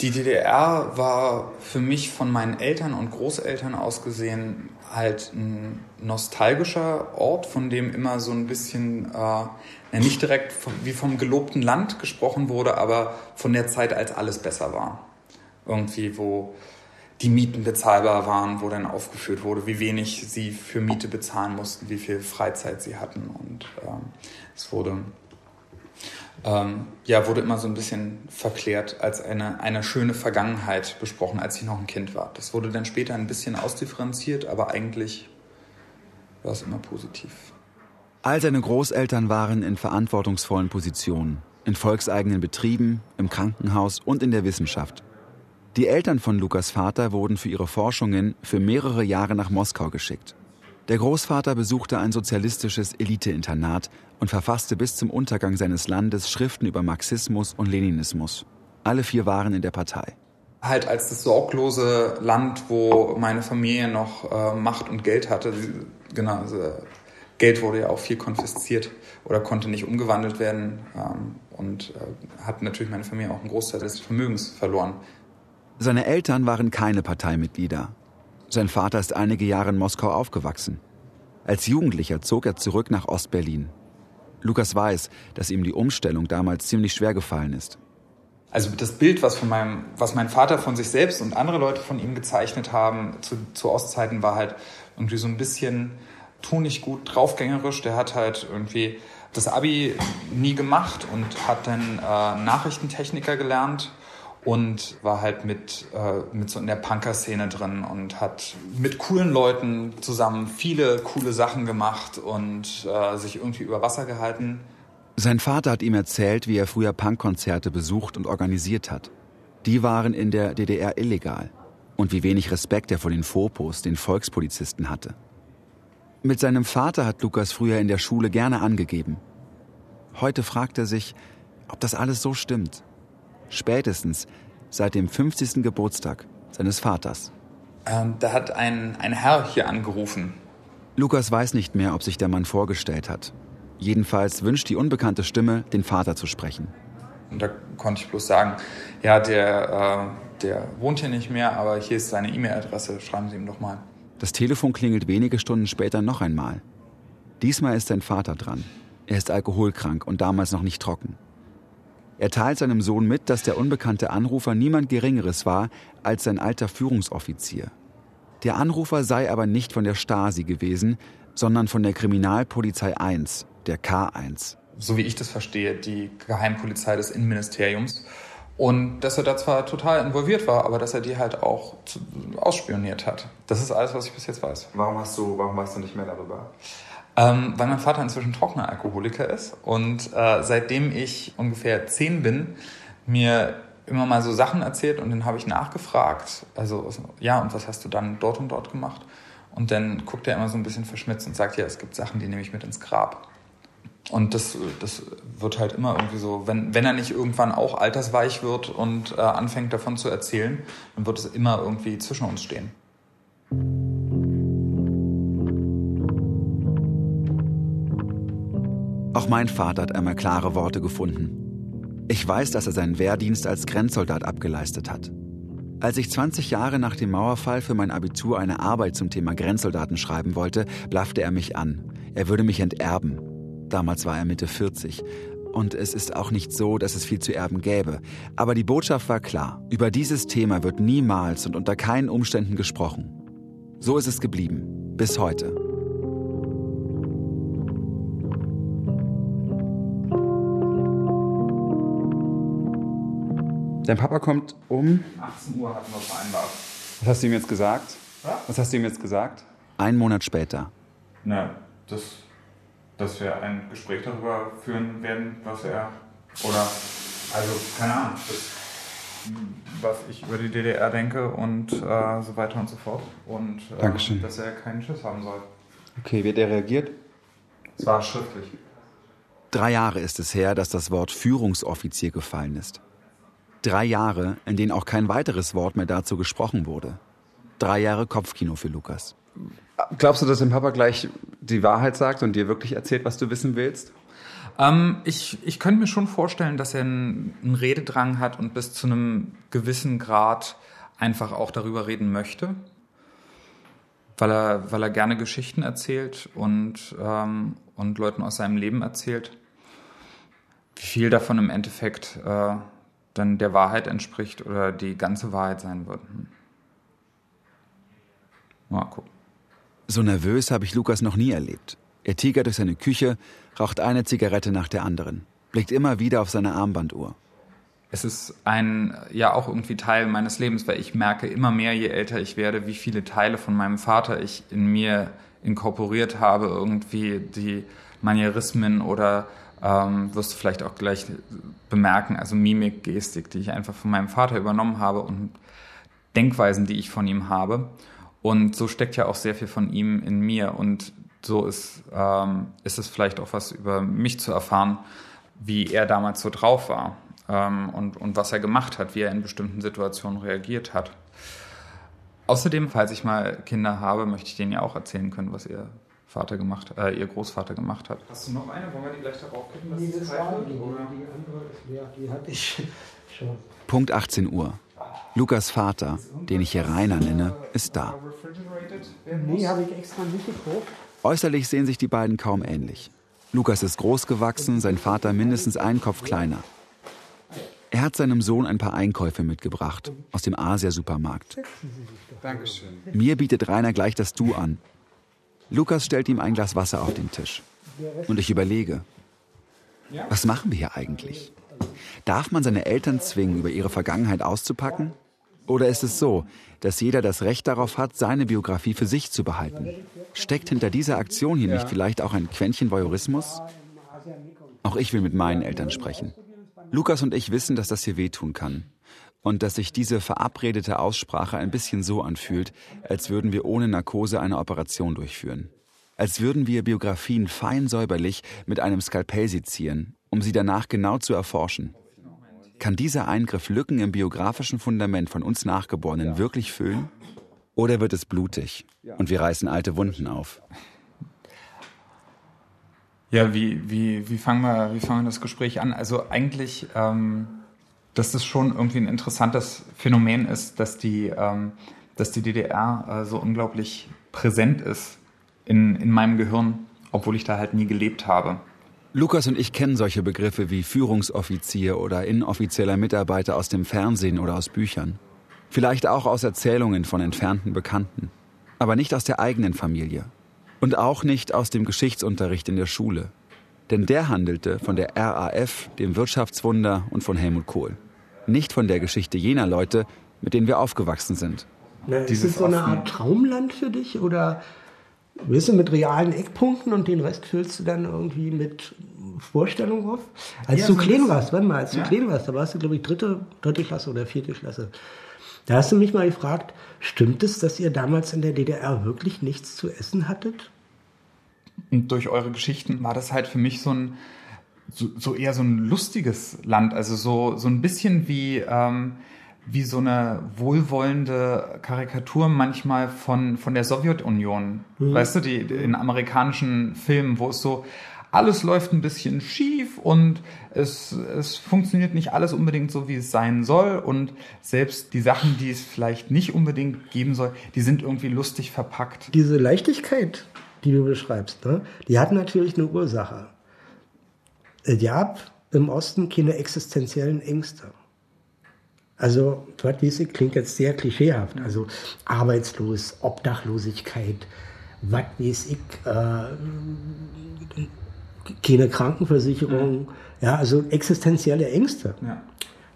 Die DDR war für mich von meinen Eltern und Großeltern aus gesehen halt ein nostalgischer Ort, von dem immer so ein bisschen, äh, nicht direkt vom, wie vom gelobten Land gesprochen wurde, aber von der Zeit, als alles besser war. Irgendwie, wo die Mieten bezahlbar waren, wo dann aufgeführt wurde, wie wenig sie für Miete bezahlen mussten, wie viel Freizeit sie hatten. Und ähm, es wurde ähm, ja, wurde immer so ein bisschen verklärt als eine, eine schöne Vergangenheit besprochen, als ich noch ein Kind war. Das wurde dann später ein bisschen ausdifferenziert, aber eigentlich war es immer positiv. All seine Großeltern waren in verantwortungsvollen Positionen. in volkseigenen Betrieben, im Krankenhaus und in der Wissenschaft. Die Eltern von Lukas Vater wurden für ihre Forschungen für mehrere Jahre nach Moskau geschickt. Der Großvater besuchte ein sozialistisches Eliteinternat und verfasste bis zum Untergang seines Landes Schriften über Marxismus und Leninismus. Alle vier waren in der Partei. Halt als das sorglose Land, wo meine Familie noch äh, Macht und Geld hatte. Genau, also Geld wurde ja auch viel konfisziert oder konnte nicht umgewandelt werden ähm, und äh, hat natürlich meine Familie auch einen Großteil des Vermögens verloren. Seine Eltern waren keine Parteimitglieder. Sein Vater ist einige Jahre in Moskau aufgewachsen. Als Jugendlicher zog er zurück nach Ostberlin. Lukas weiß, dass ihm die Umstellung damals ziemlich schwer gefallen ist. Also das Bild, was, von meinem, was mein Vater von sich selbst und andere Leute von ihm gezeichnet haben zu, zu Ostzeiten, war halt irgendwie so ein bisschen tu nicht gut draufgängerisch. Der hat halt irgendwie das Abi nie gemacht und hat dann äh, Nachrichtentechniker gelernt und war halt mit, äh, mit so in der Punker-Szene drin und hat mit coolen Leuten zusammen viele coole Sachen gemacht und äh, sich irgendwie über Wasser gehalten. Sein Vater hat ihm erzählt, wie er früher Punkkonzerte besucht und organisiert hat. Die waren in der DDR illegal. Und wie wenig Respekt er vor den Fopos, den Volkspolizisten hatte. Mit seinem Vater hat Lukas früher in der Schule gerne angegeben. Heute fragt er sich, ob das alles so stimmt. Spätestens seit dem 50. Geburtstag seines Vaters. Ähm, da hat ein, ein Herr hier angerufen. Lukas weiß nicht mehr, ob sich der Mann vorgestellt hat. Jedenfalls wünscht die unbekannte Stimme, den Vater zu sprechen. Und da konnte ich bloß sagen, ja, der, äh, der wohnt hier nicht mehr, aber hier ist seine E-Mail-Adresse, schreiben Sie ihm doch mal. Das Telefon klingelt wenige Stunden später noch einmal. Diesmal ist sein Vater dran. Er ist alkoholkrank und damals noch nicht trocken. Er teilt seinem Sohn mit, dass der unbekannte Anrufer niemand Geringeres war als sein alter Führungsoffizier. Der Anrufer sei aber nicht von der Stasi gewesen, sondern von der Kriminalpolizei 1, der K1. So wie ich das verstehe, die Geheimpolizei des Innenministeriums. Und dass er da zwar total involviert war, aber dass er die halt auch ausspioniert hat. Das ist alles, was ich bis jetzt weiß. Warum hast du, warum weißt du nicht mehr darüber? Ähm, weil mein Vater inzwischen trockener Alkoholiker ist und äh, seitdem ich ungefähr zehn bin, mir immer mal so Sachen erzählt und dann habe ich nachgefragt. Also, ja, und was hast du dann dort und dort gemacht? Und dann guckt er immer so ein bisschen verschmitzt und sagt, ja, es gibt Sachen, die nehme ich mit ins Grab. Und das, das wird halt immer irgendwie so, wenn, wenn er nicht irgendwann auch altersweich wird und äh, anfängt davon zu erzählen, dann wird es immer irgendwie zwischen uns stehen. Auch mein Vater hat einmal klare Worte gefunden. Ich weiß, dass er seinen Wehrdienst als Grenzsoldat abgeleistet hat. Als ich 20 Jahre nach dem Mauerfall für mein Abitur eine Arbeit zum Thema Grenzsoldaten schreiben wollte, blaffte er mich an. Er würde mich enterben. Damals war er Mitte 40. Und es ist auch nicht so, dass es viel zu erben gäbe. Aber die Botschaft war klar. Über dieses Thema wird niemals und unter keinen Umständen gesprochen. So ist es geblieben. Bis heute. Dein Papa kommt um 18 Uhr hatten wir vereinbart. Was hast du ihm jetzt gesagt? Was? Was hast du ihm jetzt gesagt? Ein Monat später. Na, das, dass wir ein Gespräch darüber führen werden, was er oder also keine Ahnung, das, was ich über die DDR denke und äh, so weiter und so fort und äh, Dankeschön. dass er keinen Schiss haben soll. Okay, wird er reagiert? Es war schriftlich. Drei Jahre ist es her, dass das Wort Führungsoffizier gefallen ist. Drei Jahre, in denen auch kein weiteres Wort mehr dazu gesprochen wurde. Drei Jahre Kopfkino für Lukas. Glaubst du, dass dein Papa gleich die Wahrheit sagt und dir wirklich erzählt, was du wissen willst? Ähm, ich, ich könnte mir schon vorstellen, dass er einen, einen Rededrang hat und bis zu einem gewissen Grad einfach auch darüber reden möchte. Weil er, weil er gerne Geschichten erzählt und, ähm, und Leuten aus seinem Leben erzählt. Wie viel davon im Endeffekt äh, dann der Wahrheit entspricht oder die ganze Wahrheit sein wird. Hm. Gucken. So nervös habe ich Lukas noch nie erlebt. Er tigert durch seine Küche, raucht eine Zigarette nach der anderen, blickt immer wieder auf seine Armbanduhr. Es ist ein, ja auch irgendwie Teil meines Lebens, weil ich merke immer mehr, je älter ich werde, wie viele Teile von meinem Vater ich in mir inkorporiert habe, irgendwie die Manierismen oder ähm, wirst du vielleicht auch gleich bemerken, also Mimik, Gestik, die ich einfach von meinem Vater übernommen habe und Denkweisen, die ich von ihm habe. Und so steckt ja auch sehr viel von ihm in mir. Und so ist, ähm, ist es vielleicht auch was über mich zu erfahren, wie er damals so drauf war ähm, und, und was er gemacht hat, wie er in bestimmten Situationen reagiert hat. Außerdem, falls ich mal Kinder habe, möchte ich denen ja auch erzählen können, was ihr Vater gemacht, äh, ihr Großvater gemacht hat. Hast du noch eine? Wollen wir die gleich darauf kippen? Nee, das war die, die andere ist leer, die hatte ich schon. Punkt 18 Uhr. Lukas Vater, den ich hier Rainer nenne, ist da. Nee, habe ich extra nicht gekauft. Äußerlich sehen sich die beiden kaum ähnlich. Lukas ist groß gewachsen, sein Vater mindestens einen Kopf kleiner. Er hat seinem Sohn ein paar Einkäufe mitgebracht aus dem Asia-Supermarkt. Mir bietet Rainer gleich das Du an. Lukas stellt ihm ein Glas Wasser auf den Tisch. Und ich überlege, was machen wir hier eigentlich? Darf man seine Eltern zwingen, über ihre Vergangenheit auszupacken? Oder ist es so, dass jeder das Recht darauf hat, seine Biografie für sich zu behalten? Steckt hinter dieser Aktion hier nicht vielleicht auch ein Quäntchen Voyeurismus? Auch ich will mit meinen Eltern sprechen. Lukas und ich wissen, dass das hier wehtun kann. Und dass sich diese verabredete Aussprache ein bisschen so anfühlt, als würden wir ohne Narkose eine Operation durchführen. Als würden wir Biografien fein säuberlich mit einem Skalpell sezieren, um sie danach genau zu erforschen. Kann dieser Eingriff Lücken im biografischen Fundament von uns Nachgeborenen wirklich füllen? Oder wird es blutig und wir reißen alte Wunden auf? Ja, wie, wie, wie, fangen wir, wie fangen wir das Gespräch an? Also eigentlich, ähm, dass das schon irgendwie ein interessantes Phänomen ist, dass die, ähm, dass die DDR äh, so unglaublich präsent ist in, in meinem Gehirn, obwohl ich da halt nie gelebt habe. Lukas und ich kennen solche Begriffe wie Führungsoffizier oder inoffizieller Mitarbeiter aus dem Fernsehen oder aus Büchern. Vielleicht auch aus Erzählungen von entfernten Bekannten. Aber nicht aus der eigenen Familie. Und auch nicht aus dem Geschichtsunterricht in der Schule. Denn der handelte von der RAF, dem Wirtschaftswunder und von Helmut Kohl. Nicht von der Geschichte jener Leute, mit denen wir aufgewachsen sind. Na, ist es so eine Art Traumland für dich oder Weißt du, mit realen Eckpunkten und den Rest füllst du dann irgendwie mit Vorstellungen auf. Als ja, du klein warst, warte mal, als ja. du klein warst, da warst du, glaube ich, dritte, dritte Klasse oder vierte Klasse. Da hast du mich mal gefragt, stimmt es, dass ihr damals in der DDR wirklich nichts zu essen hattet? Und durch eure Geschichten war das halt für mich so ein, so, so eher so ein lustiges Land, also so, so ein bisschen wie, ähm, wie so eine wohlwollende Karikatur manchmal von, von der Sowjetunion. Mhm. Weißt du, die, in amerikanischen Filmen, wo es so, alles läuft ein bisschen schief und es, es funktioniert nicht alles unbedingt so, wie es sein soll. Und selbst die Sachen, die es vielleicht nicht unbedingt geben soll, die sind irgendwie lustig verpackt. Diese Leichtigkeit, die du beschreibst, ne, die hat natürlich eine Ursache. Es gab im Osten keine existenziellen Ängste. Also, was ich, klingt jetzt sehr klischeehaft. Also arbeitslos, Obdachlosigkeit, was weiß ich, äh, keine Krankenversicherung, ja. ja, also existenzielle Ängste. Ja,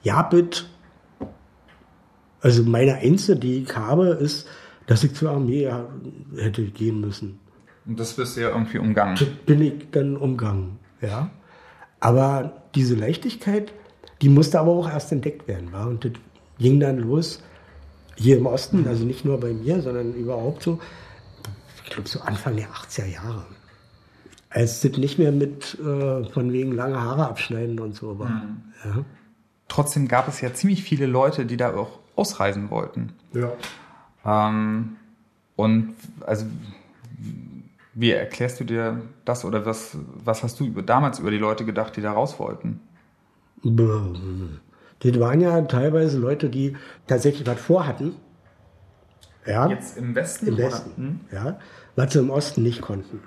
ja bitte. Also meine Ängste, die ich habe, ist, dass ich zur Armee hätte gehen müssen. Und das wirst du ja irgendwie umgangen. Das bin ich dann umgangen, ja. Aber diese Leichtigkeit, die musste aber auch erst entdeckt werden. Wa? Und das ging dann los hier im Osten, also nicht nur bei mir, sondern überhaupt so, ich glaube so Anfang der 80er Jahre. Als das nicht mehr mit äh, von wegen lange Haare abschneiden und so war. Mhm. Ja. Trotzdem gab es ja ziemlich viele Leute, die da auch ausreisen wollten. Ja. Ähm, und also wie erklärst du dir das oder was, was hast du über, damals über die Leute gedacht, die da raus wollten? Das waren ja teilweise Leute, die tatsächlich was vorhatten. Ja, Jetzt im Westen? Im Westen, hm? ja. Was sie im Osten nicht konnten.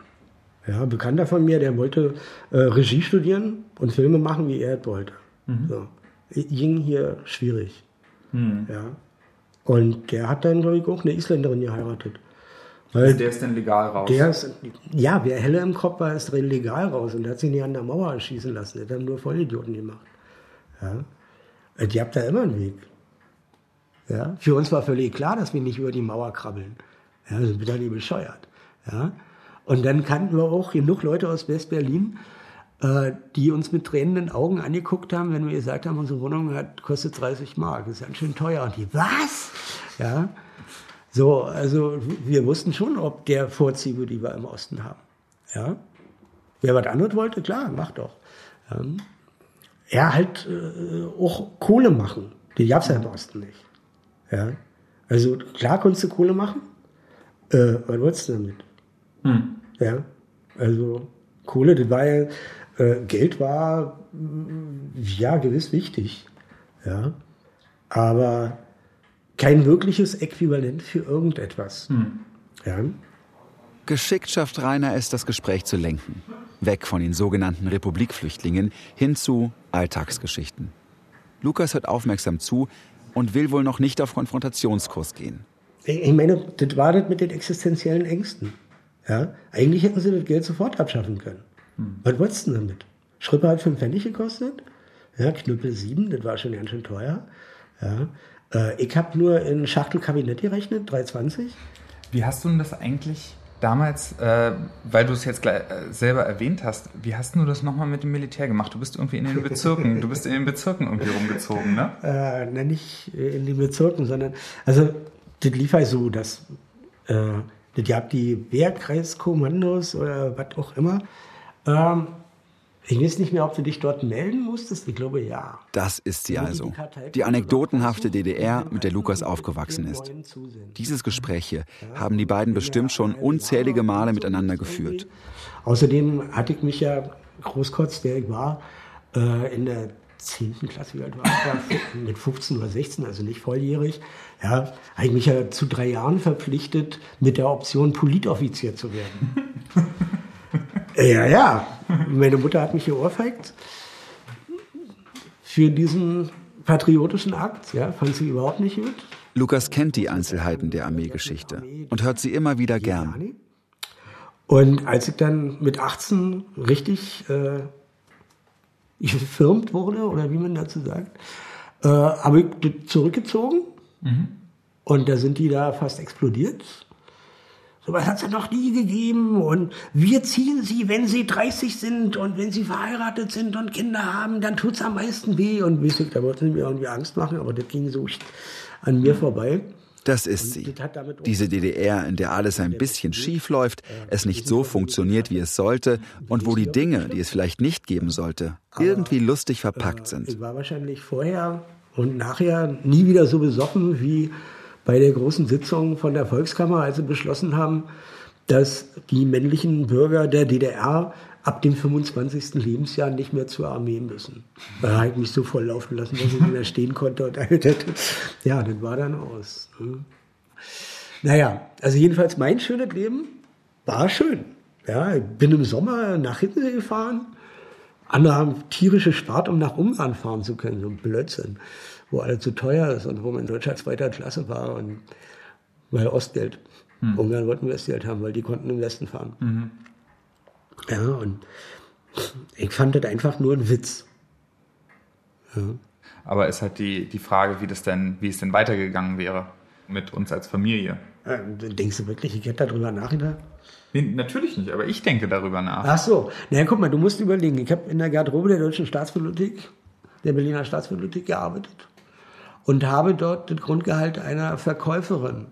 Ja, ein Bekannter von mir, der wollte äh, Regie studieren und Filme machen, wie er es wollte. Mhm. So. Ging hier schwierig. Mhm. Ja. Und der hat dann, glaube ich, auch eine Isländerin geheiratet. Weil der ist dann legal raus? Der ist, ja, wer helle im Kopf war, ist legal raus. Und der hat sich nicht an der Mauer erschießen lassen. Hat dann nur Vollidioten gemacht. Ja. Äh, die habt da immer einen Weg. Ja? Für uns war völlig klar, dass wir nicht über die Mauer krabbeln. Ja, sind wir da nicht bescheuert. Ja? Und dann kannten wir auch genug Leute aus West-Berlin, äh, die uns mit tränenden Augen angeguckt haben, wenn wir gesagt haben, unsere Wohnung hat, kostet 30 Mark. Das ist ganz schön teuer. Und die, was? Ja. So, also wir wussten schon, ob der Vorzüge, die wir im Osten haben. Ja. Wer was anderes wollte, klar, mach doch. Ja. Er halt äh, auch Kohle machen. Die gab es ja im Osten nicht. Ja. Also klar konntest du Kohle machen. Äh, was wolltest du damit? Hm. Ja. Also Kohle, das war ja, äh, Geld war ja gewiss wichtig. Ja. Aber kein wirkliches Äquivalent für irgendetwas. Hm. Ja. Geschickt schafft Rainer es, das Gespräch zu lenken. Weg von den sogenannten Republikflüchtlingen hin zu Alltagsgeschichten. Lukas hört aufmerksam zu und will wohl noch nicht auf Konfrontationskurs gehen. Ich meine, das war das mit den existenziellen Ängsten. Ja? Eigentlich hätten sie das Geld sofort abschaffen können. Hm. Was wolltest du damit? Schripper hat 5 Pfennig gekostet. Ja, Knüppel 7, das war schon ganz schön teuer. Ja. Äh, ich habe nur in Schachtel Kabinett gerechnet, 3,20. Wie hast du denn das eigentlich damals, äh, weil du es jetzt gleich, äh, selber erwähnt hast, wie hast du das nochmal mit dem Militär gemacht? Du bist irgendwie in den Bezirken, du bist in den Bezirken irgendwie rumgezogen, ne? Äh, ne, nicht in den Bezirken, sondern, also, das lief halt so, dass, äh, das gab die Wehrkreiskommandos oder was auch immer. Ähm, ich weiß nicht mehr, ob du dich dort melden musstest. Ich glaube ja. Das ist sie also. Die anekdotenhafte DDR, mit der Lukas aufgewachsen ist. Dieses Gespräch hier haben die beiden bestimmt schon unzählige Male miteinander geführt. Außerdem hatte ich mich ja Großkotz, der ich war, äh, in der 10. Klasse, wie alt war ich? Mit 15 oder 16, also nicht volljährig. Ja, habe ich mich ja zu drei Jahren verpflichtet, mit der Option Politoffizier zu werden. Ja, ja. Meine Mutter hat mich geohrfeigt für diesen patriotischen Akt. Ja, fand sie überhaupt nicht gut. Lukas kennt die Einzelheiten der Armeegeschichte und hört sie immer wieder gern. Und als ich dann mit 18 richtig äh, gefirmt wurde, oder wie man dazu sagt, äh, habe ich zurückgezogen. Mhm. Und da sind die da fast explodiert. Sowas hat es ja noch nie gegeben. Und wir ziehen sie, wenn sie 30 sind und wenn sie verheiratet sind und Kinder haben, dann tut es am meisten weh. Und wisst da wollten sie mir irgendwie Angst machen, aber das ging so an mir vorbei. Das ist sie. Diese DDR, in der alles ein bisschen schief läuft, es nicht so funktioniert, wie es sollte und wo die Dinge, die es vielleicht nicht geben sollte, irgendwie lustig verpackt sind. Ich war wahrscheinlich vorher und nachher nie wieder so besoffen wie bei der großen Sitzung von der Volkskammer, als sie beschlossen haben, dass die männlichen Bürger der DDR ab dem 25. Lebensjahr nicht mehr zur Armee müssen. Da habe ich mich so voll laufen lassen, dass ich nicht mehr stehen konnte. Und ja, das war dann aus. Ne? Naja, also jedenfalls mein schönes Leben war schön. Ja, ich bin im Sommer nach Hittensee gefahren. Andere haben tierische Spart, um nach Ungarn fahren zu können. So ein Blödsinn wo alles zu teuer ist und wo man in Deutschland zweiter Klasse war und weil Ostgeld. Hm. Ungarn wollten Westgeld haben, weil die konnten im Westen fahren. Mhm. Ja, und ich fand das einfach nur ein Witz. Ja. Aber ist halt die, die Frage, wie, das denn, wie es denn weitergegangen wäre mit uns als Familie. Ja, denkst du wirklich, ich hätte darüber nachgedacht? Nee, natürlich nicht, aber ich denke darüber nach. Ach so. naja, guck mal, du musst überlegen. Ich habe in der Garderobe der Deutschen Staatsbibliothek, der Berliner Staatsbibliothek gearbeitet und habe dort den Grundgehalt einer Verkäuferin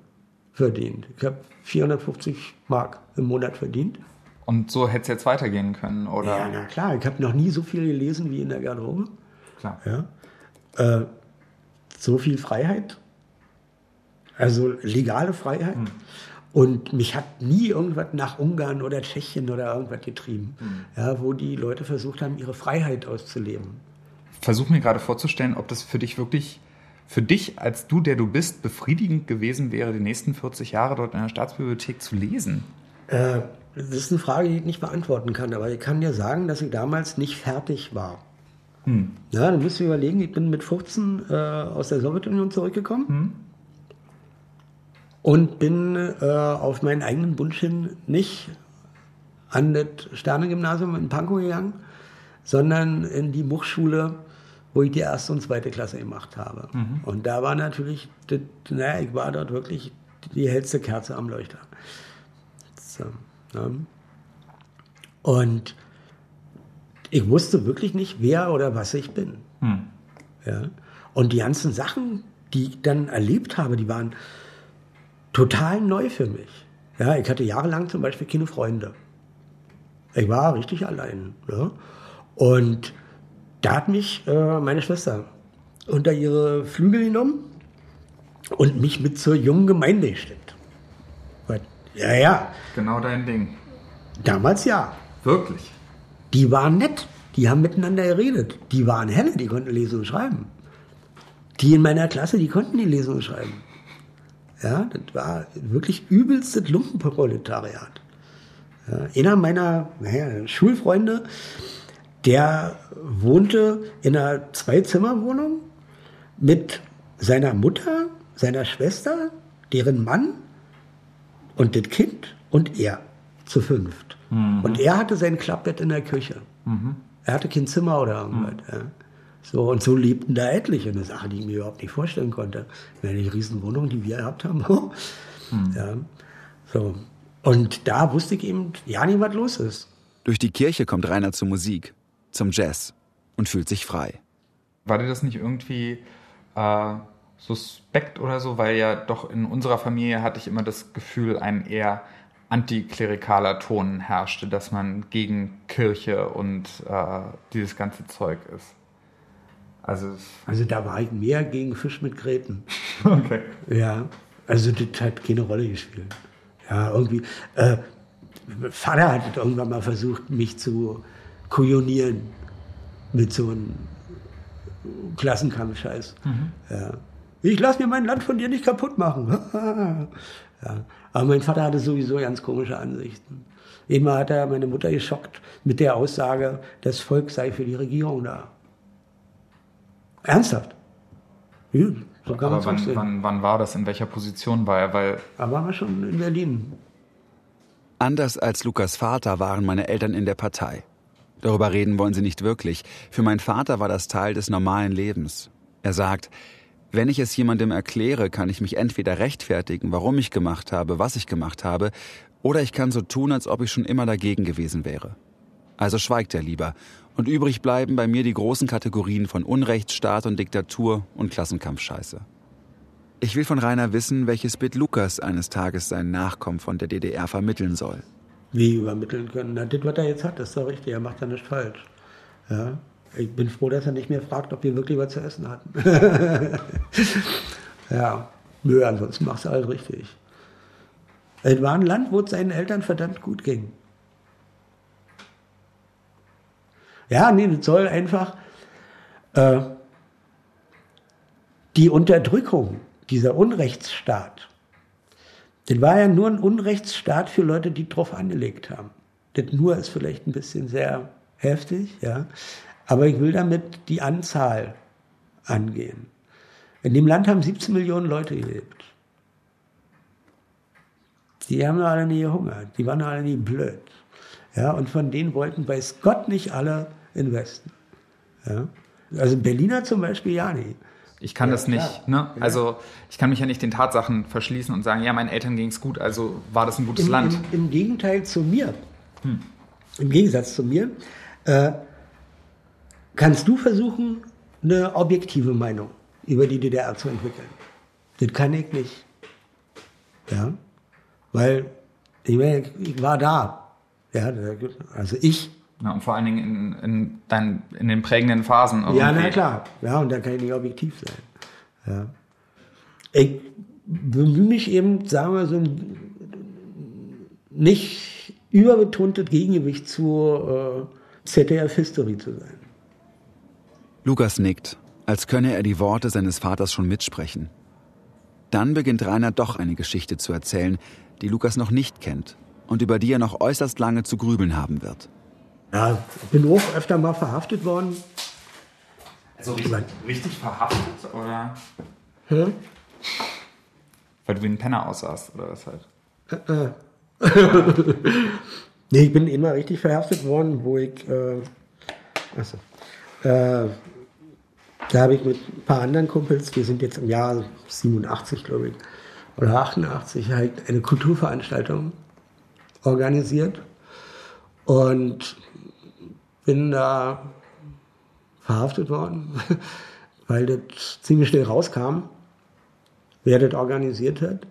verdient. Ich habe 450 Mark im Monat verdient. Und so hätte es jetzt weitergehen können, oder? Ja, na klar. Ich habe noch nie so viel gelesen wie in der Garderobe. Klar. Ja. Äh, so viel Freiheit. Also legale Freiheit. Hm. Und mich hat nie irgendwas nach Ungarn oder Tschechien oder irgendwas getrieben, hm. ja, wo die Leute versucht haben, ihre Freiheit auszuleben. Versuch mir gerade vorzustellen, ob das für dich wirklich für dich, als du, der du bist, befriedigend gewesen wäre, die nächsten 40 Jahre dort in der Staatsbibliothek zu lesen? Äh, das ist eine Frage, die ich nicht beantworten kann, aber ich kann dir sagen, dass ich damals nicht fertig war. Hm. Ja, dann müsst ihr überlegen, ich bin mit 15 äh, aus der Sowjetunion zurückgekommen hm. und bin äh, auf meinen eigenen Wunsch hin nicht an das Sterne-Gymnasium in Pankow gegangen, sondern in die Muchschule wo ich die erste und zweite Klasse gemacht habe. Mhm. Und da war natürlich, naja, ich war dort wirklich die hellste Kerze am Leuchter. So, ja. Und ich wusste wirklich nicht, wer oder was ich bin. Hm. Ja. Und die ganzen Sachen, die ich dann erlebt habe, die waren total neu für mich. Ja, ich hatte jahrelang zum Beispiel keine Freunde. Ich war richtig allein. Ja. Und da hat mich äh, meine Schwester unter ihre Flügel genommen und mich mit zur jungen Gemeinde gestellt. Ja, ja. Genau dein Ding. Damals ja. Wirklich? Die waren nett. Die haben miteinander geredet. Die waren helle, die konnten lesen und schreiben. Die in meiner Klasse, die konnten die lesen und schreiben. Ja, das war wirklich übelstes Lumpenproletariat. Ja, einer meiner naja, Schulfreunde, der wohnte in einer Zwei-Zimmer-Wohnung mit seiner Mutter, seiner Schwester, deren Mann und das Kind und er zu fünft. Mhm. Und er hatte sein Klappbett in der Küche. Mhm. Er hatte kein Zimmer oder irgendwas. Mhm. Ja. So, und so lebten da etliche. Eine Sache, die ich mir überhaupt nicht vorstellen konnte. Eine Riesenwohnung, die wir gehabt haben. mhm. ja. so. Und da wusste ich eben ja nicht, was los ist. Durch die Kirche kommt Rainer zur Musik, zum Jazz und fühlt sich frei. War dir das nicht irgendwie äh, suspekt oder so? Weil ja doch in unserer Familie hatte ich immer das Gefühl, ein eher antiklerikaler Ton herrschte, dass man gegen Kirche und äh, dieses ganze Zeug ist. Also, also da war ich mehr gegen Fisch mit Gräten. Okay. Ja, also das hat keine Rolle gespielt. Ja, irgendwie. Äh, Vater hat irgendwann mal versucht, mich zu kujonieren mit so einem Klassenkampfscheiß. Mhm. Ja. Ich lasse mir mein Land von dir nicht kaputt machen. ja. Aber mein Vater hatte sowieso ganz komische Ansichten. Immer hat er meine Mutter geschockt mit der Aussage, das Volk sei für die Regierung da. Ernsthaft? Ja, so kann Aber wann, wann, wann, war das? In welcher Position war er? Weil da waren wir schon in Berlin. Anders als Lukas Vater waren meine Eltern in der Partei. Darüber reden wollen sie nicht wirklich. Für meinen Vater war das Teil des normalen Lebens. Er sagt, wenn ich es jemandem erkläre, kann ich mich entweder rechtfertigen, warum ich gemacht habe, was ich gemacht habe, oder ich kann so tun, als ob ich schon immer dagegen gewesen wäre. Also schweigt er lieber. Und übrig bleiben bei mir die großen Kategorien von Unrechtsstaat und Diktatur und Klassenkampfscheiße. Ich will von Rainer wissen, welches Bild Lukas eines Tages seinen Nachkommen von der DDR vermitteln soll. Wie übermitteln können? Na, das, was er jetzt hat, ist doch richtig. Er macht ja nicht falsch. Ja? Ich bin froh, dass er nicht mehr fragt, ob wir wirklich was zu essen hatten. ja, nö, ansonsten machst du alles richtig. Es war ein Land, wo es seinen Eltern verdammt gut ging. Ja, nee, das soll einfach äh, die Unterdrückung, dieser Unrechtsstaat, das war ja nur ein Unrechtsstaat für Leute, die drauf angelegt haben. Das nur ist vielleicht ein bisschen sehr heftig, ja. Aber ich will damit die Anzahl angehen. In dem Land haben 17 Millionen Leute gelebt. Die haben alle nie gehungert, die waren alle nie blöd. Ja, und von denen wollten weiß Gott nicht alle in Westen. Ja. Also Berliner zum Beispiel ja nicht. Ich kann ja, das nicht. Ne? Also ich kann mich ja nicht den Tatsachen verschließen und sagen, ja, meinen Eltern ging es gut, also war das ein gutes Im, Land. Im, Im, Gegenteil zu mir, hm. im Gegensatz zu mir, äh, kannst du versuchen, eine objektive Meinung über die DDR zu entwickeln. Das kann ich nicht. Ja, weil ich, meine, ich war da. Ja, also ich. Ja, und vor allen Dingen in, in, dein, in den prägenden Phasen. Irgendwie. Ja, na klar. Ja, und da kann ich nicht objektiv sein. Ja. Ich bemühe mich eben, sagen wir so, nicht überbetontes Gegengewicht zur äh, ZDF-History zu sein. Lukas nickt, als könne er die Worte seines Vaters schon mitsprechen. Dann beginnt Rainer doch eine Geschichte zu erzählen, die Lukas noch nicht kennt und über die er noch äußerst lange zu grübeln haben wird. Ja, ich bin auch öfter mal verhaftet worden. Also richtig, richtig verhaftet oder? Hm? Weil du wie ein Penner aussahst oder was halt? Äh, äh. nee, ich bin immer richtig verhaftet worden, wo ich. Äh, achso. Äh, da habe ich mit ein paar anderen Kumpels, wir sind jetzt im Jahr 87, glaube ich, oder 88, halt eine Kulturveranstaltung organisiert. Und bin da verhaftet worden, weil das ziemlich schnell rauskam, wer das organisiert hat.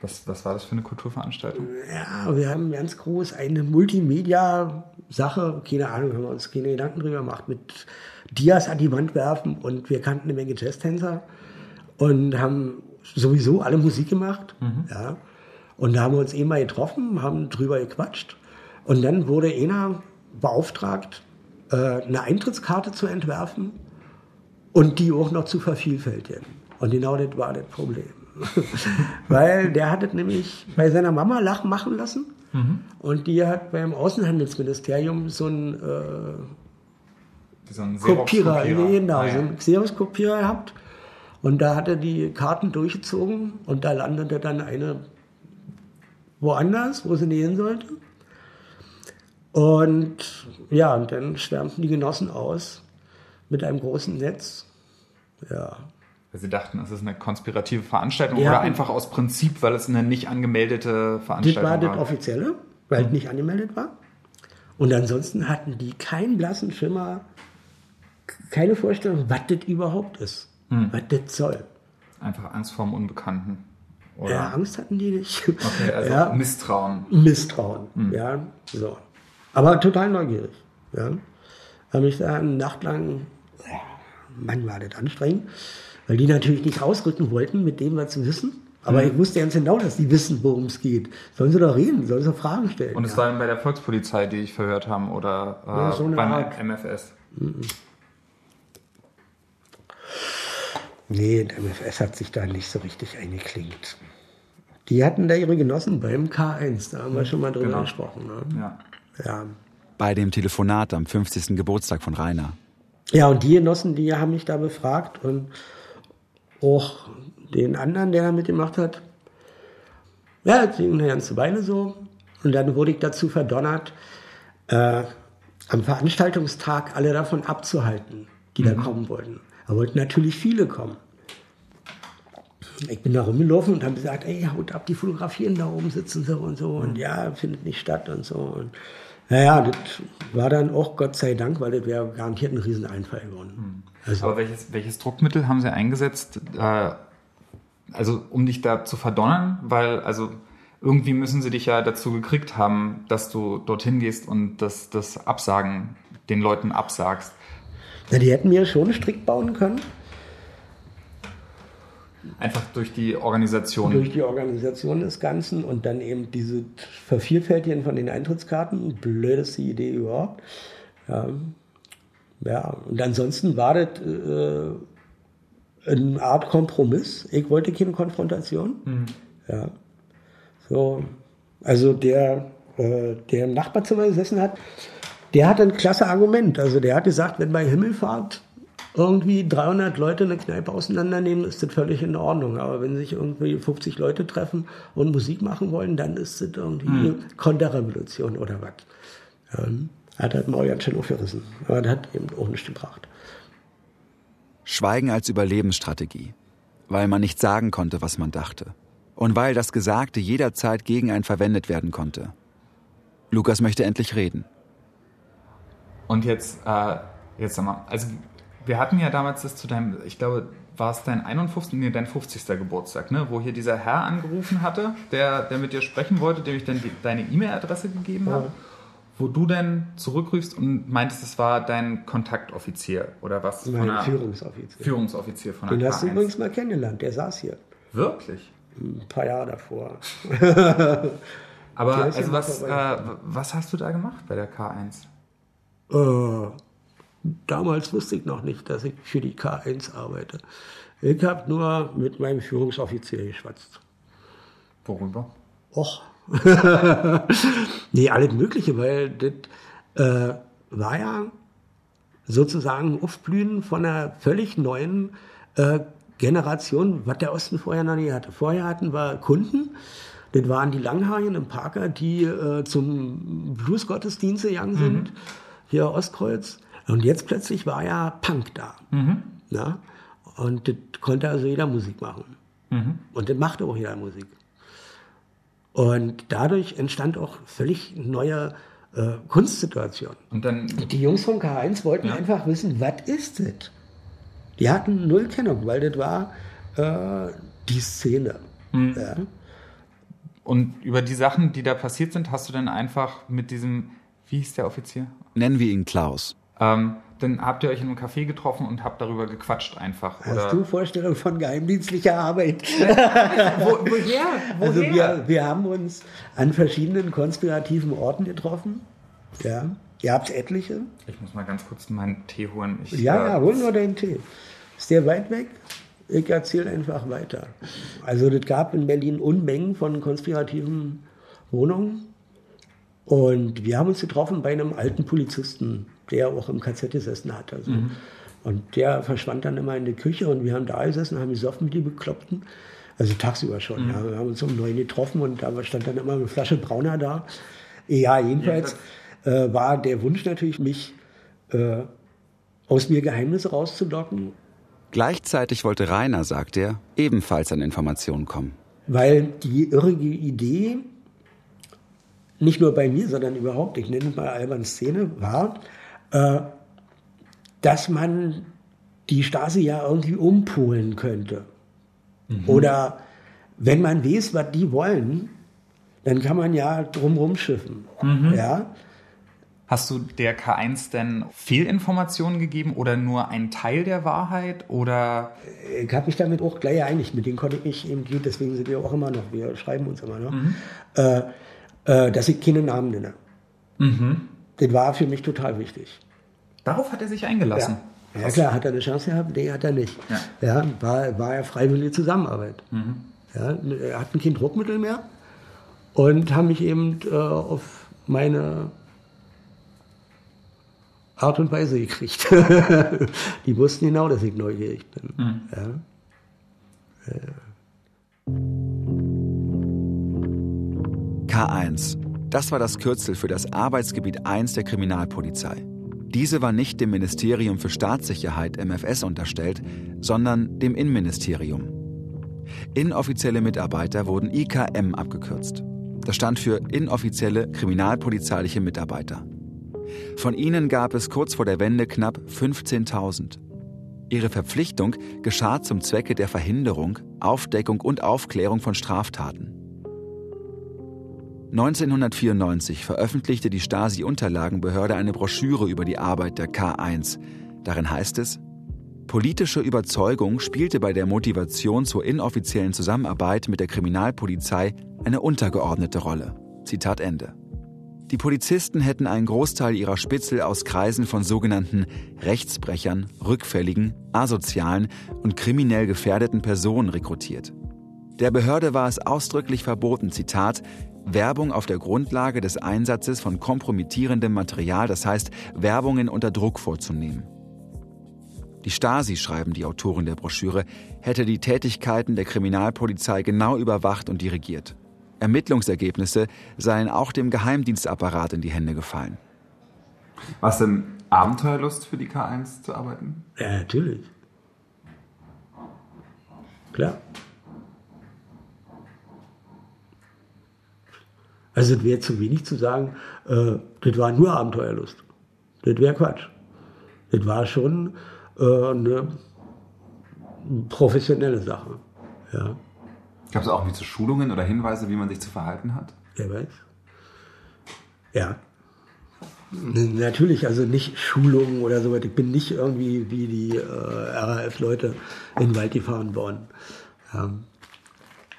Was, was war das für eine Kulturveranstaltung? Ja, wir haben ganz groß eine Multimedia-Sache, keine Ahnung, haben wir uns keine Gedanken drüber gemacht, mit Dias an die Wand werfen und wir kannten eine Menge Jazztänzer und haben sowieso alle Musik gemacht. Mhm. Ja. Und da haben wir uns eh mal getroffen, haben drüber gequatscht. Und dann wurde einer beauftragt, äh, eine Eintrittskarte zu entwerfen und die auch noch zu vervielfältigen. Und genau das war das Problem. Weil der hat es nämlich bei seiner Mama lachen machen lassen. Mhm. Und die hat beim Außenhandelsministerium so ein äh, So ein Kopierer, Xerox-Kopierer. genau, Ah, ja. so einen Xerox-Kopierer gehabt. Und da hat er die Karten durchgezogen und da landete dann eine woanders, wo sie nicht hin sollte. Und ja, und dann schwärmten die Genossen aus mit einem großen Netz. Ja, Weil Sie dachten, es ist eine konspirative Veranstaltung Ja. oder einfach aus Prinzip, weil es eine nicht angemeldete das Veranstaltung war war. das Offizielle, weil es nicht angemeldet war. Und ansonsten hatten die keinen blassen Schimmer, keine Vorstellung, was das überhaupt ist, Hm. was das soll. Einfach Angst vorm Unbekannten. Oder? Ja, Angst hatten die nicht. Okay, also ja, Misstrauen. Misstrauen. Hm. Ja, so. Aber total neugierig. Ja. Habe mich da eine Nacht lang, ja, Mann, war das anstrengend, weil die natürlich nicht rausrücken wollten mit dem, was sie wissen. Aber Hm. ich wusste ganz genau, dass die wissen, worum es geht. Sollen sie doch reden, sollen sie Fragen stellen. Und es war dann bei der Volkspolizei, die ich verhört haben, oder äh, Ja, so eine beim Art. MFS. Mhm. Nee, der MFS hat sich da nicht so richtig eingeklingt. Die hatten da ihre Genossen beim K1, da haben wir schon mal drüber Genau. gesprochen. Ne? Ja. Ja. Bei dem Telefonat am 50. Geburtstag von Rainer. Ja, und die Genossen, die haben mich da befragt und auch den anderen, der da mitgemacht hat. Ja, das ging eine ganze Weile so. Und dann wurde ich dazu verdonnert, äh, am Veranstaltungstag alle davon abzuhalten, die da Mhm. kommen wollten. Da wollten natürlich viele kommen. Ich bin da rumgelaufen und habe gesagt, ey, haut ab, die fotografieren da oben, sitzen sie und so. Und ja, findet nicht statt und so. Und naja, das war dann auch Gott sei Dank, weil das wäre garantiert ein Rieseneinfall geworden. Also, Aber welches, welches Druckmittel haben Sie eingesetzt, äh, also um dich da zu verdonnern? Weil, also irgendwie müssen sie dich ja dazu gekriegt haben, dass du dorthin gehst und das, das Absagen den Leuten absagst. na, die hätten mir schon Strick bauen können. Einfach durch die Organisation. durch die Organisation des Ganzen und dann eben diese Vervielfältigen von den Eintrittskarten. Blödeste Idee überhaupt. Ja, ja. und ansonsten war das äh, eine Art Kompromiss. Ich wollte keine Konfrontation. Mhm. Ja. So, also der, äh, der im Nachbarzimmer gesessen hat, der hat ein klasse Argument. Also der hat gesagt, wenn bei Himmelfahrt irgendwie 300 Leute eine Kneipe auseinandernehmen, ist das völlig in Ordnung. Aber wenn sich irgendwie 50 Leute treffen und Musik machen wollen, dann ist das irgendwie Hm. Konterrevolution oder was. Ja, hat halt mal ganz schön aufgerissen. Aber das hat eben auch nichts gebracht. Schweigen als Überlebensstrategie. Weil man nicht sagen konnte, was man dachte. Und weil das Gesagte jederzeit gegen einen verwendet werden konnte. Lukas möchte endlich reden. Und jetzt, äh, jetzt sag mal, also wir hatten ja damals das zu deinem, ich glaube, war es dein 51. Nee, dein 50. Geburtstag, ne? Wo hier dieser Herr angerufen hatte, der, der mit dir sprechen wollte, dem ich dann die, deine E-Mail-Adresse gegeben habe. Wo du dann zurückrufst und meintest, es war dein Kontaktoffizier oder was? Mein einer- Führungsoffizier. Führungsoffizier von Den der hast du K1. übrigens mal kennengelernt, der saß hier. Wirklich? Ein paar Jahre davor. Aber ja also was, äh, was hast du da gemacht bei der K1? Äh, damals wusste ich noch nicht, dass ich für die K1 arbeite. Ich habe nur mit meinem Führungsoffizier geschwatzt. Worüber? Och. nee, alles Mögliche, weil das äh, war ja sozusagen Aufblühen von einer völlig neuen äh, Generation, was der Osten vorher noch nie hatte. Vorher hatten wir Kunden, das waren die Langhaarigen im Parker, die äh, zum Bluesgottesdienst gegangen sind, hier Ostkreuz. Und jetzt plötzlich war ja Punk da. Mhm. Ja? Und das konnte also jeder Musik machen. Mhm. Und das machte auch jeder Musik. Und dadurch entstand auch völlig neue äh, Kunstsituation. Und dann die Jungs vom K1 wollten ja. einfach wissen, was ist das? Die hatten null Kennung, weil das war äh, die Szene. Mhm. Ja. Und über die Sachen, die da passiert sind, hast du dann einfach mit diesem, wie hieß der Offizier? Nennen wir ihn Klaus. Ähm, dann habt ihr euch in einem Café getroffen und habt darüber gequatscht einfach. Hast oder? du Vorstellung von geheimdienstlicher Arbeit? Wo, woher? woher? Also wir, wir haben uns an verschiedenen konspirativen Orten getroffen. Ja. Ihr habt etliche. Ich muss mal ganz kurz meinen Tee holen. Ich, ja, ja, hol nur deinen Tee. Ist der weit weg? Ich erzähle einfach weiter. Also es gab in Berlin Unmengen von konspirativen Wohnungen. Und wir haben uns getroffen bei einem alten Polizisten, der auch im KZ gesessen hat. Also. Mhm. Und der verschwand dann immer in der Küche und wir haben da gesessen, haben gesoffen mit die Bekloppten. Also tagsüber schon. Mhm. Ja. Wir haben uns um neun getroffen und da stand dann immer eine Flasche Brauner da. Ja, jedenfalls äh, war der Wunsch natürlich, mich äh, aus mir Geheimnisse rauszulocken Gleichzeitig wollte Rainer, sagt er, ebenfalls an Informationen kommen. Weil die irrige Idee, nicht nur bei mir, sondern überhaupt, ich nenne es mal albern Szene, war, äh, dass man die Stasi ja irgendwie umpolen könnte. Mhm. Oder wenn man weiß, was die wollen, dann kann man ja drumherum schiffen. Mhm. Ja? Hast du der K1 denn Fehlinformationen gegeben oder nur einen Teil der Wahrheit? Oder? Ich habe mich damit auch gleich einig. Mit denen konnte ich mich eben, deswegen sind wir auch immer noch, wir schreiben uns immer noch, mhm. äh, äh, dass ich keine Namen nenne. Mhm. Das war für mich total wichtig. Darauf hat er sich eingelassen. Ja. Ja klar, hat er eine Chance gehabt? Nee, hat er nicht. Ja, ja war, war ja freiwillige Zusammenarbeit. Mhm. Ja, er hatten kein Druckmittel mehr und haben mich eben äh, auf meine Art und Weise gekriegt. die wussten genau, dass ich neugierig bin. Mhm. Ja. K1. Das war das Kürzel für das Arbeitsgebiet 1 der Kriminalpolizei. Diese war nicht dem Ministerium für Staatssicherheit MFS unterstellt, sondern dem Innenministerium. Inoffizielle Mitarbeiter wurden IKM abgekürzt. Das stand für inoffizielle kriminalpolizeiliche Mitarbeiter. Von ihnen gab es kurz vor der Wende knapp 15.000. Ihre Verpflichtung geschah zum Zwecke der Verhinderung, Aufdeckung und Aufklärung von Straftaten. 1994 veröffentlichte die Stasi-Unterlagenbehörde eine Broschüre über die Arbeit der K1. Darin heißt es, politische Überzeugung spielte bei der Motivation zur inoffiziellen Zusammenarbeit mit der Kriminalpolizei eine untergeordnete Rolle. Zitat Ende. Die Polizisten hätten einen Großteil ihrer Spitzel aus Kreisen von sogenannten Rechtsbrechern, Rückfälligen, Asozialen und kriminell gefährdeten Personen rekrutiert. Der Behörde war es ausdrücklich verboten, Zitat, Werbung auf der Grundlage des Einsatzes von kompromittierendem Material, das heißt Werbungen unter Druck vorzunehmen. Die Stasi, schreiben die Autoren der Broschüre, hätte die Tätigkeiten der Kriminalpolizei genau überwacht und dirigiert. Ermittlungsergebnisse seien auch dem Geheimdienstapparat in die Hände gefallen. War es denn Abenteuerlust für die K1 zu arbeiten? Ja, natürlich. Klar. Also es wäre zu wenig zu sagen, äh, das war nur Abenteuerlust. Das wäre Quatsch. Das war schon äh, eine professionelle Sache. Ja. Gab es auch nicht so Schulungen oder Hinweise, wie man sich zu verhalten hat? Wer weiß. Ja. Natürlich, also nicht Schulungen oder so. Ich bin nicht irgendwie wie die äh, RAF-Leute in den Wald gefahren worden. Ja.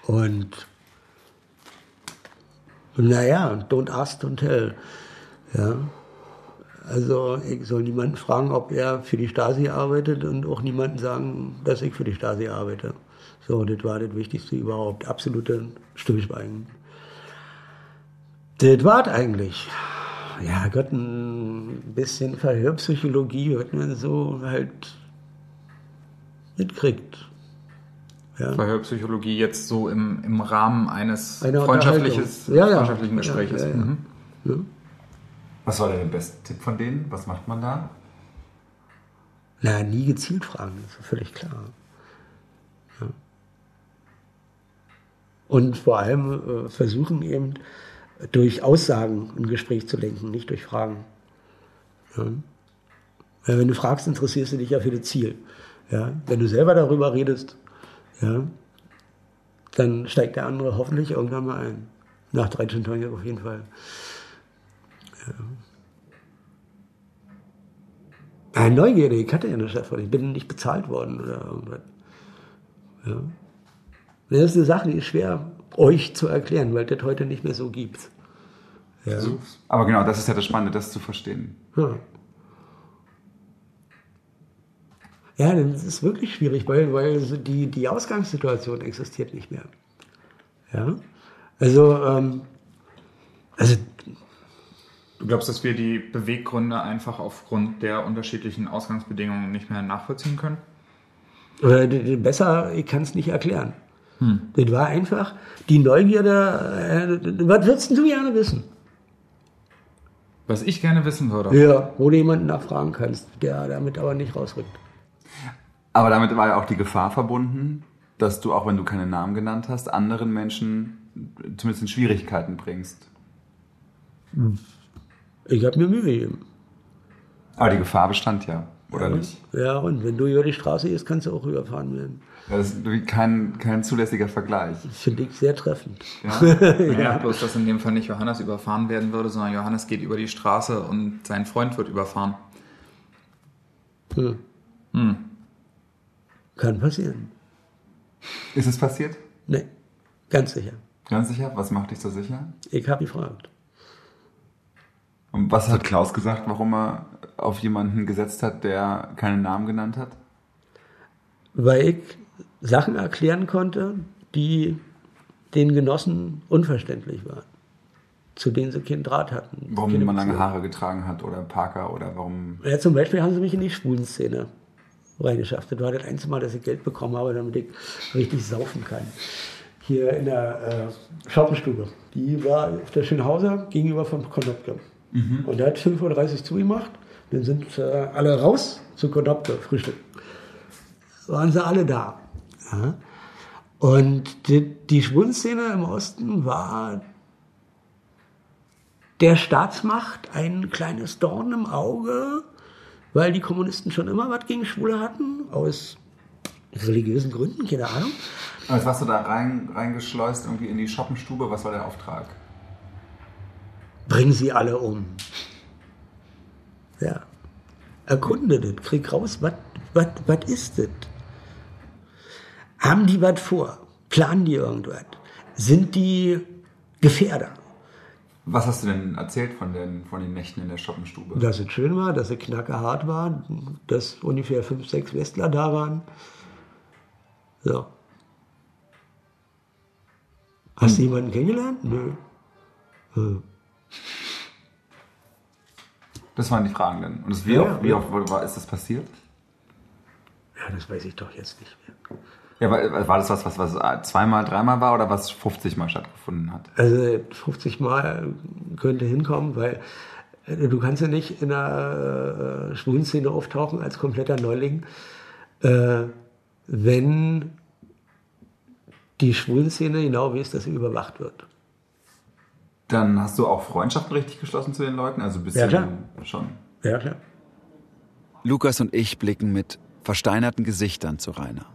Und naja, don't ask, don't tell. Ja. Also ich soll niemanden fragen, ob er für die Stasi arbeitet und auch niemanden sagen, dass ich für die Stasi arbeite. So, das war das Wichtigste überhaupt. Absolute Stillschweigen. Das war eigentlich. Ja, Gott, ein bisschen Verhörpsychologie wird man so halt mitkriegt. Ja. Verhörpsychologie jetzt so im, im Rahmen eines freundschaftliches, ja, ja. freundschaftlichen Gespräches. Ja, mhm. Was war denn der beste Tipp von denen? Was macht man da? Na, nie gezielt fragen, das ist völlig klar. Und vor allem äh, versuchen eben durch Aussagen ein Gespräch zu lenken, nicht durch Fragen. Ja. Weil wenn du fragst, interessierst du dich ja für das Ziel. Ja. Wenn du selber darüber redest, ja, dann steigt der andere hoffentlich irgendwann mal ein. Nach 13 Tagen auf jeden Fall. Ja. Ja, Neugierde, ich hatte ja eine Chefin, ich bin nicht bezahlt worden oder irgendwas. Ja. Das ist eine Sache, die ist schwer euch zu erklären, weil das heute nicht mehr so gibt. Ja. Aber genau, das ist ja das Spannende, das zu verstehen. Ja. Ja, das ist wirklich schwierig, weil, weil die, die Ausgangssituation existiert nicht mehr. Ja. Also, ähm, also. Du glaubst, dass wir die Beweggründe einfach aufgrund der unterschiedlichen Ausgangsbedingungen nicht mehr nachvollziehen können? Besser, ich kann es nicht erklären. Hm. Das war einfach die Neugierde. Äh, was würdest du gerne wissen? Was ich gerne wissen würde? Ja, wo du jemanden nachfragen kannst, der damit aber nicht rausrückt. Aber damit war ja auch die Gefahr verbunden, dass du, auch wenn du keine Namen genannt hast, anderen Menschen zumindest in Schwierigkeiten bringst. Ich habe mir Mühe gegeben. Aber die Gefahr bestand ja, oder ja, nicht? Ja, und wenn du über die Straße gehst, kannst du auch überfahren werden. Das ist kein, kein zulässiger Vergleich. Finde ich sehr treffend. Ja? ja. ja, bloß, dass in dem Fall nicht Johannes überfahren werden würde, sondern Johannes geht über die Straße und sein Freund wird überfahren. Hm. Hm. Kann passieren. Ist es passiert? Nee, ganz sicher. Ganz sicher? Was macht dich so sicher? Ich habe gefragt. Und was hat Klaus gesagt, warum er auf jemanden gesetzt hat, der keinen Namen genannt hat? Weil ich Sachen erklären konnte, die den Genossen unverständlich waren, zu denen sie keinen Draht hatten. Warum man lange Haare getragen hat oder Parker oder warum? Ja, zum Beispiel haben sie mich in die Schwulenszene reingeschafft. Das war das einzige Mal, dass ich Geld bekommen habe, damit ich richtig saufen kann. Hier in der äh, Schaupenstube. Die war auf der Schönhauser gegenüber vom Konopke. Mhm. Und der hat 5.30 Uhr zugemacht. Dann sind äh, alle raus zu Konopke, Frühstück. Waren sie alle da. Ja. Und die, die Schwulenszene im Osten war der Staatsmacht ein kleines Dorn im Auge, weil die Kommunisten schon immer was gegen Schwule hatten, aus religiösen Gründen, keine Ahnung. Und jetzt warst du da rein, reingeschleust irgendwie in die Shoppenstube, was war der Auftrag? Bring sie alle um. Ja. Erkunde das, krieg raus, was ist das? Haben die was vor? Planen die irgendwas? Sind die Gefährder? Was hast du denn erzählt von den, von den Nächten in der Shoppenstube? Dass es schön war, dass es knackerhart war, dass ungefähr fünf, sechs Westler da waren. So. Hast hm. du jemanden kennengelernt? Nö. Hm. Das waren die Fragen dann. Und das, wie, ja, oft, wie oft war, ist das passiert? Ja, das weiß ich doch jetzt nicht mehr. Ja, war, war das was, was, was zweimal, dreimal war oder was 50 Mal stattgefunden hat? Also 50 Mal könnte hinkommen, weil äh, du kannst ja nicht in einer äh, schwulen Szene auftauchen als kompletter Neuling, äh, wenn die schwulen Szene genau weiß, dass sie überwacht wird. Dann hast du auch Freundschaften richtig geschlossen zu den Leuten? Also bist ja, klar. schon. Ja, klar. Lukas und ich blicken mit versteinerten Gesichtern zu Rainer.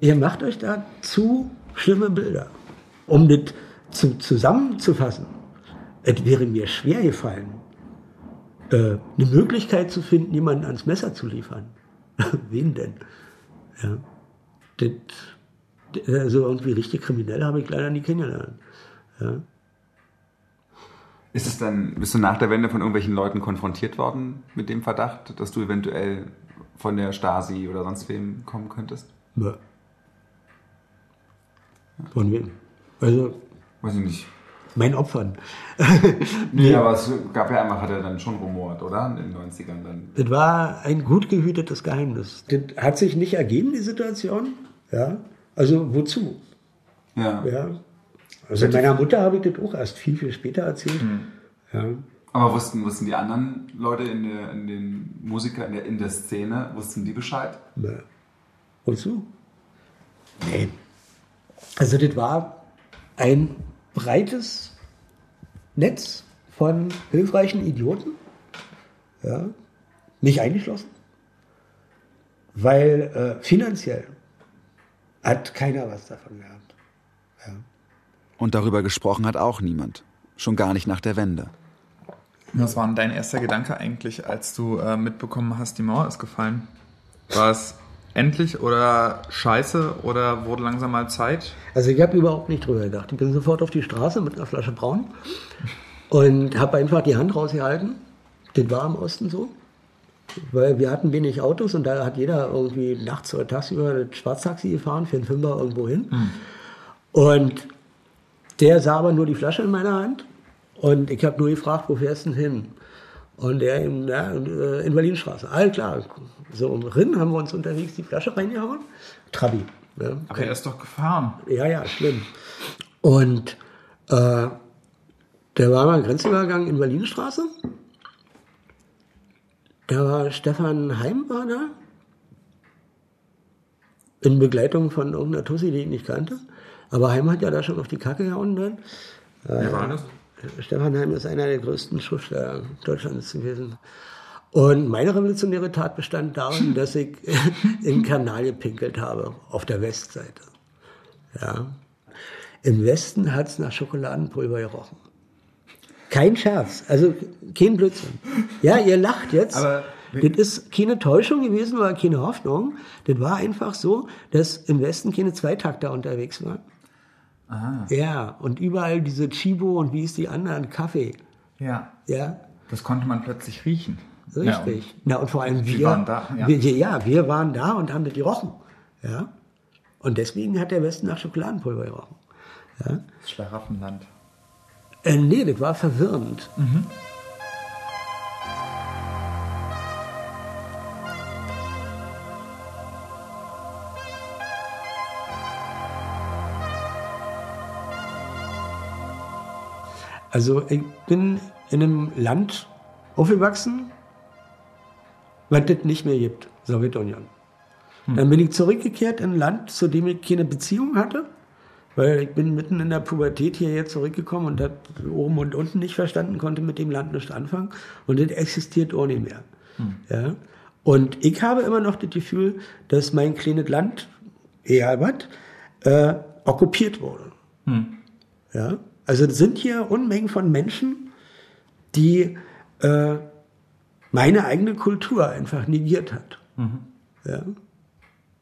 Ihr macht euch da zu schlimme Bilder. Um das zu, zusammenzufassen, es wäre mir schwer gefallen, äh, eine Möglichkeit zu finden, jemanden ans Messer zu liefern. Wen denn? Ja. Das, also irgendwie richtig kriminell habe ich leider nie kennengelernt. Ja. Ist es dann, bist du nach der Wende von irgendwelchen Leuten konfrontiert worden mit dem Verdacht, dass du eventuell von der Stasi oder sonst wem kommen könntest? Ja. Von wem? Also. Weiß ich nicht. Mein Opfern. nee, aber es gab ja einmal, hat er dann schon rumort, oder? In den 90ern dann. Das war ein gut gehütetes Geheimnis. Das hat sich nicht ergeben, die Situation. Ja. Also wozu? Ja. ja. Also meiner Mutter habe ich das auch erst viel, viel später erzählt. Mhm. Ja. Aber wussten, wussten die anderen Leute in, der, in den Musiker in der, in der Szene, wussten die Bescheid? Nee. Wozu? Nee. Also das war ein breites Netz von hilfreichen Idioten, ja, mich eingeschlossen, weil äh, finanziell hat keiner was davon gehabt. Ja. Und darüber gesprochen hat auch niemand. Schon gar nicht nach der Wende. Was war denn dein erster Gedanke eigentlich, als du äh, mitbekommen hast, die Mauer ist gefallen? War es endlich oder scheiße oder wurde langsam mal Zeit? Also ich habe überhaupt nicht drüber gedacht. Ich bin sofort auf die Straße mit einer Flasche Braun und habe einfach die Hand rausgehalten. Das war im Osten so. Weil wir hatten wenig Autos und da hat jeder irgendwie nachts oder tagsüber das Schwarztaxi gefahren für einen Fünfer irgendwo hin. Mhm. Und der sah aber nur die Flasche in meiner Hand und ich habe nur gefragt, wo fährst du denn hin? Und der in, ja, in Berlinstraße. All klar. So um Rinn haben wir uns unterwegs die Flasche reingehauen. Trabi. Ja. Aber er ist doch gefahren. Ja, ja, schlimm. Und äh, der war mal Grenzübergang in Berlinstraße. Da war Stefan Heim war da. In Begleitung von irgendeiner Tussi, die ich nicht kannte. Aber Heim hat ja da schon auf die Kacke gehauen dann. Wer war das? Stefan Heim ist einer der größten Schriftsteller Deutschlands gewesen. Und meine revolutionäre Tat bestand darin, dass ich in Kanal gepinkelt habe, auf der Westseite. Ja. Im Westen hat es nach Schokoladenpulver gerochen. Kein Scherz, also kein Blödsinn. Ja, ihr lacht jetzt. Aber das ist keine Täuschung gewesen oder keine Hoffnung. Das war einfach so, dass im Westen keine Zweitakter unterwegs waren. Aha. Ja, und überall diese Chibo und wie ist die anderen, Kaffee. Ja. Ja. Das konnte man plötzlich riechen. Richtig. Ja, und, Na, und vor allem wir, waren da, ja. Wir, ja, wir waren da und haben das gerochen. Ja. Und deswegen hat der Westen nach Schokoladenpulver gerochen. Ja. Das Schlaraffenland. Äh, nee, das war verwirrend. Mhm. Also ich bin in einem Land aufgewachsen, was das nicht mehr gibt, Sowjetunion. Hm. Dann bin ich zurückgekehrt in ein Land, zu dem ich keine Beziehung hatte, weil ich bin mitten in der Pubertät hierher zurückgekommen und das oben und unten nicht verstanden, konnte mit dem Land nicht anfangen und das existiert auch nicht mehr. Hm. Ja? Und ich habe immer noch das Gefühl, dass mein kleines Land, egal was, äh, okkupiert wurde. Hm. Ja? Also es sind hier Unmengen von Menschen, die äh, meine eigene Kultur einfach negiert hat. Mhm. Ja?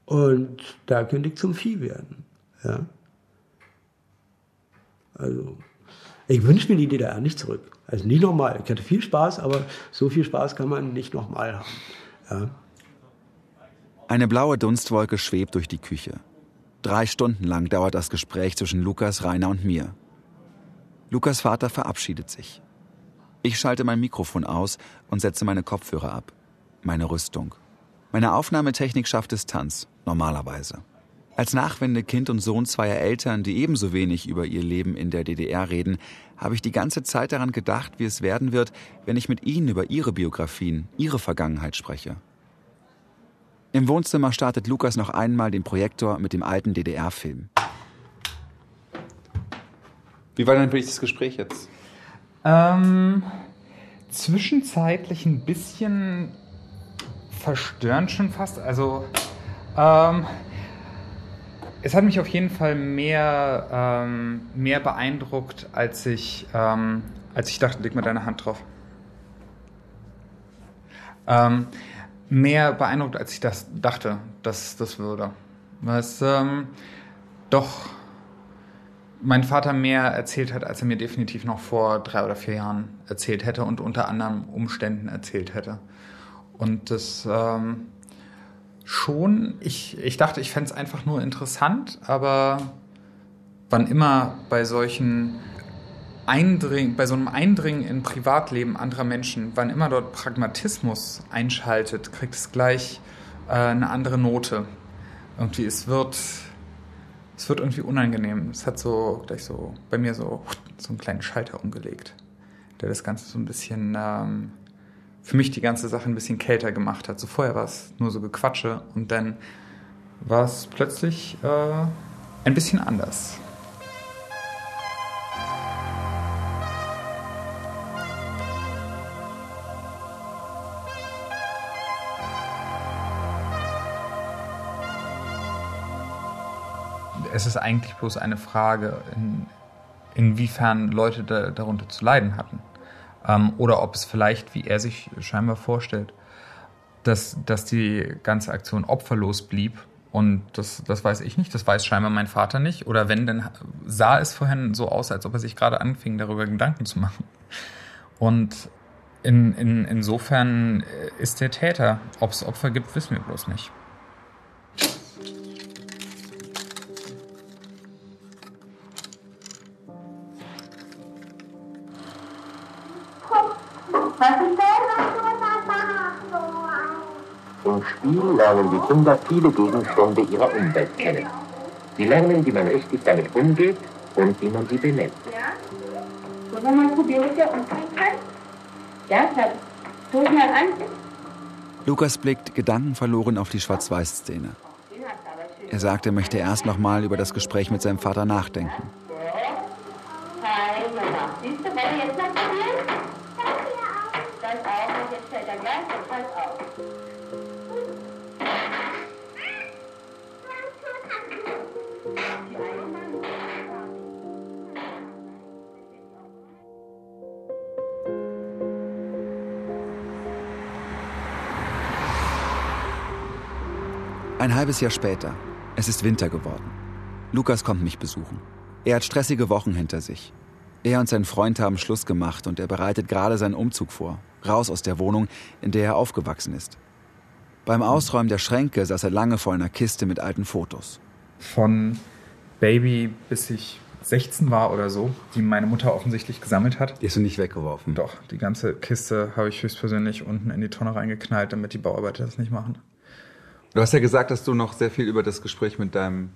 Und da könnte ich zum Vieh werden. Ja? Also, ich wünsche mir die DDR nicht zurück. Also nicht nochmal. Ich hatte viel Spaß, aber so viel Spaß kann man nicht nochmal haben. Ja? Eine blaue Dunstwolke schwebt durch die Küche. Drei Stunden lang dauert das Gespräch zwischen Lukas, Rainer und mir. Lukas Vater verabschiedet sich. Ich schalte mein Mikrofon aus und setze meine Kopfhörer ab. Meine Rüstung. Meine Aufnahmetechnik schafft Distanz, normalerweise. Als Nachwende Kind und Sohn zweier Eltern, die ebenso wenig über ihr Leben in der DDR reden, habe ich die ganze Zeit daran gedacht, wie es werden wird, wenn ich mit ihnen über ihre Biografien, ihre Vergangenheit spreche. Im Wohnzimmer startet Lukas noch einmal den Projektor mit dem alten DDR-Film. Wie war denn für dich das Gespräch jetzt? Ähm, zwischenzeitlich ein bisschen verstörend schon fast. Also, ähm, es hat mich auf jeden Fall mehr, ähm, mehr beeindruckt, als ich, ähm, als ich dachte, leg mal deine Hand drauf. Ähm, mehr beeindruckt, als ich das dachte, dass das würde. Was ähm, doch mein Vater mehr erzählt hat, als er mir definitiv noch vor drei oder vier Jahren erzählt hätte und unter anderen Umständen erzählt hätte. Und das ähm, schon, ich, ich dachte, ich fände es einfach nur interessant, aber wann immer bei solchen Eindring, bei so einem Eindringen in Privatleben anderer Menschen, wann immer dort Pragmatismus einschaltet, kriegt es gleich äh, eine andere Note. Irgendwie, es wird es wird irgendwie unangenehm. Es hat so gleich so bei mir so, so einen kleinen Schalter umgelegt, der das Ganze so ein bisschen, ähm, für mich die ganze Sache ein bisschen kälter gemacht hat. So vorher war es nur so Gequatsche und dann war es plötzlich äh, ein bisschen anders. Es ist eigentlich bloß eine Frage, in, inwiefern Leute da, darunter zu leiden hatten. Ähm, oder ob es vielleicht, wie er sich scheinbar vorstellt, dass, dass die ganze Aktion opferlos blieb. Und das, das weiß ich nicht, das weiß scheinbar mein Vater nicht. Oder wenn, dann sah es vorhin so aus, als ob er sich gerade anfing, darüber Gedanken zu machen. Und in, in, insofern ist der Täter. Ob es Opfer gibt, wissen wir bloß nicht. Im Spiel lernen die Kinder viele Gegenstände ihrer Umwelt kennen. Sie lernen, wie man richtig damit umgeht und wie man sie benennt. Ja? Wollen wir mal probieren mit der Unfähigkeit? Ja, es mal an. Lukas blickt gedankenverloren auf die Schwarz-Weiß-Szene. Er sagt, er möchte erst noch mal über das Gespräch mit seinem Vater nachdenken. Halbes Jahr später. Es ist Winter geworden. Lukas kommt mich besuchen. Er hat stressige Wochen hinter sich. Er und sein Freund haben Schluss gemacht und er bereitet gerade seinen Umzug vor. Raus aus der Wohnung, in der er aufgewachsen ist. Beim Ausräumen der Schränke saß er lange vor einer Kiste mit alten Fotos. Von Baby bis ich 16 war oder so, die meine Mutter offensichtlich gesammelt hat. Die hast du nicht weggeworfen? Doch, die ganze Kiste habe ich höchstpersönlich unten in die Tonne reingeknallt, damit die Bauarbeiter das nicht machen. Du hast ja gesagt, dass du noch sehr viel über das Gespräch mit deinem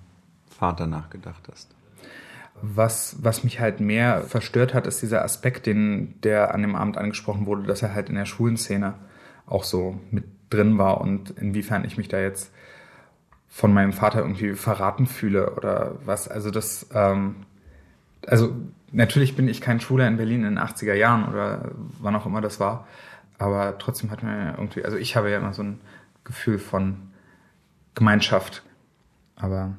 Vater nachgedacht hast. Was, was mich halt mehr verstört hat, ist dieser Aspekt, den, der an dem Abend angesprochen wurde, dass er halt in der Schulenszene auch so mit drin war und inwiefern ich mich da jetzt von meinem Vater irgendwie verraten fühle oder was. Also das, ähm, also natürlich bin ich kein Schüler in Berlin in den 80er Jahren oder wann auch immer das war, aber trotzdem hat ja irgendwie, also ich habe ja immer so ein Gefühl von Gemeinschaft, aber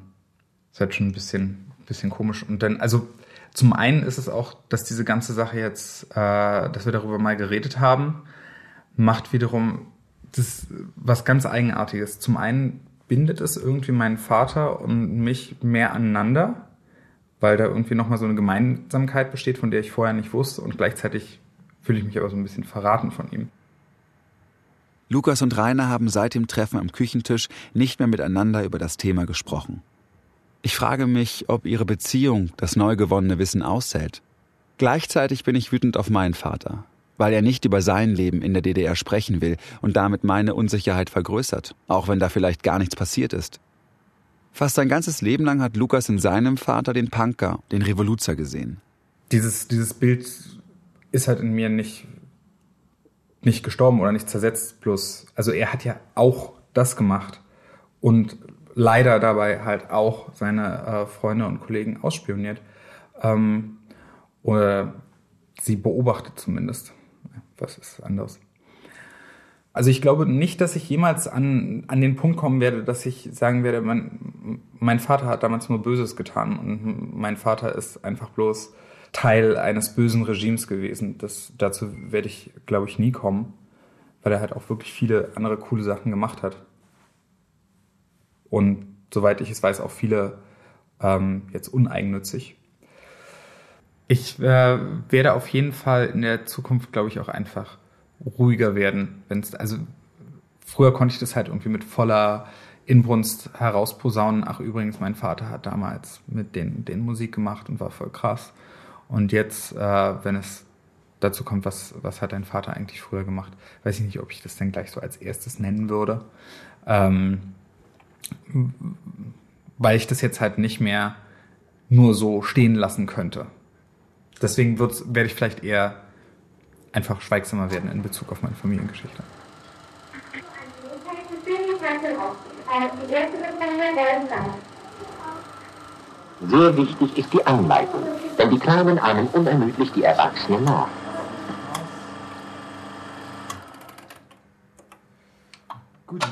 es ist halt schon ein bisschen bisschen komisch. Und dann, also zum einen ist es auch, dass diese ganze Sache jetzt, äh, dass wir darüber mal geredet haben, macht wiederum das was ganz Eigenartiges. Zum einen bindet es irgendwie meinen Vater und mich mehr aneinander, weil da irgendwie nochmal so eine Gemeinsamkeit besteht, von der ich vorher nicht wusste und gleichzeitig fühle ich mich aber so ein bisschen verraten von ihm. Lukas und Rainer haben seit dem Treffen am Küchentisch nicht mehr miteinander über das Thema gesprochen. Ich frage mich, ob ihre Beziehung das neu gewonnene Wissen aushält. Gleichzeitig bin ich wütend auf meinen Vater, weil er nicht über sein Leben in der DDR sprechen will und damit meine Unsicherheit vergrößert, auch wenn da vielleicht gar nichts passiert ist. Fast sein ganzes Leben lang hat Lukas in seinem Vater den Punker, den Revoluzer gesehen. Dieses, dieses Bild ist halt in mir nicht, nicht gestorben oder nicht zersetzt, bloß, also er hat ja auch das gemacht und leider dabei halt auch seine äh, Freunde und Kollegen ausspioniert. Ähm, oder sie beobachtet zumindest. Was ist anders? Also ich glaube nicht, dass ich jemals an, an den Punkt kommen werde, dass ich sagen werde, mein, mein Vater hat damals nur Böses getan und mein Vater ist einfach bloß Teil eines bösen Regimes gewesen. Das, dazu werde ich, glaube ich, nie kommen, weil er halt auch wirklich viele andere coole Sachen gemacht hat. Und soweit ich es weiß, auch viele ähm, jetzt uneigennützig. Ich äh, werde auf jeden Fall in der Zukunft, glaube ich, auch einfach ruhiger werden. Wenn's, also früher konnte ich das halt irgendwie mit voller Inbrunst herausposaunen. Ach übrigens, mein Vater hat damals mit den, den Musik gemacht und war voll krass. Und jetzt, äh, wenn es dazu kommt, was, was hat dein Vater eigentlich früher gemacht, weiß ich nicht, ob ich das dann gleich so als erstes nennen würde. Ähm, weil ich das jetzt halt nicht mehr nur so stehen lassen könnte. Deswegen werde ich vielleicht eher einfach schweigsamer werden in Bezug auf meine Familiengeschichte. Sehr wichtig ist die Anleitung, denn die Kleinen ahmen unermüdlich die Erwachsenen nach. Gut.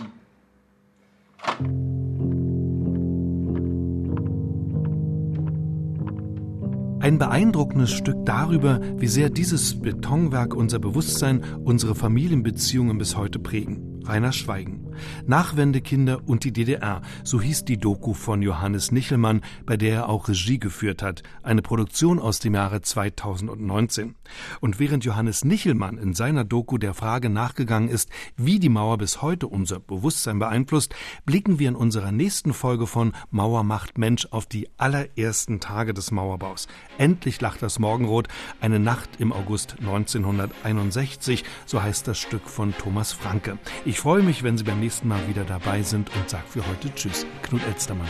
Ein beeindruckendes Stück darüber, wie sehr dieses Betonwerk unser Bewusstsein, unsere Familienbeziehungen bis heute prägen. Rainer Schweigen. Nachwendekinder und die DDR, so hieß die Doku von Johannes Nichelmann, bei der er auch Regie geführt hat, eine Produktion aus dem Jahre 2019. Und während Johannes Nichelmann in seiner Doku der Frage nachgegangen ist, wie die Mauer bis heute unser Bewusstsein beeinflusst, blicken wir in unserer nächsten Folge von Mauer macht Mensch auf die allerersten Tage des Mauerbaus. Endlich lacht das Morgenrot, eine Nacht im August 1961, so heißt das Stück von Thomas Franke. Ich freue mich, wenn Sie beim nächsten Mal wieder dabei sind und sage für heute Tschüss. Knut Elstermann.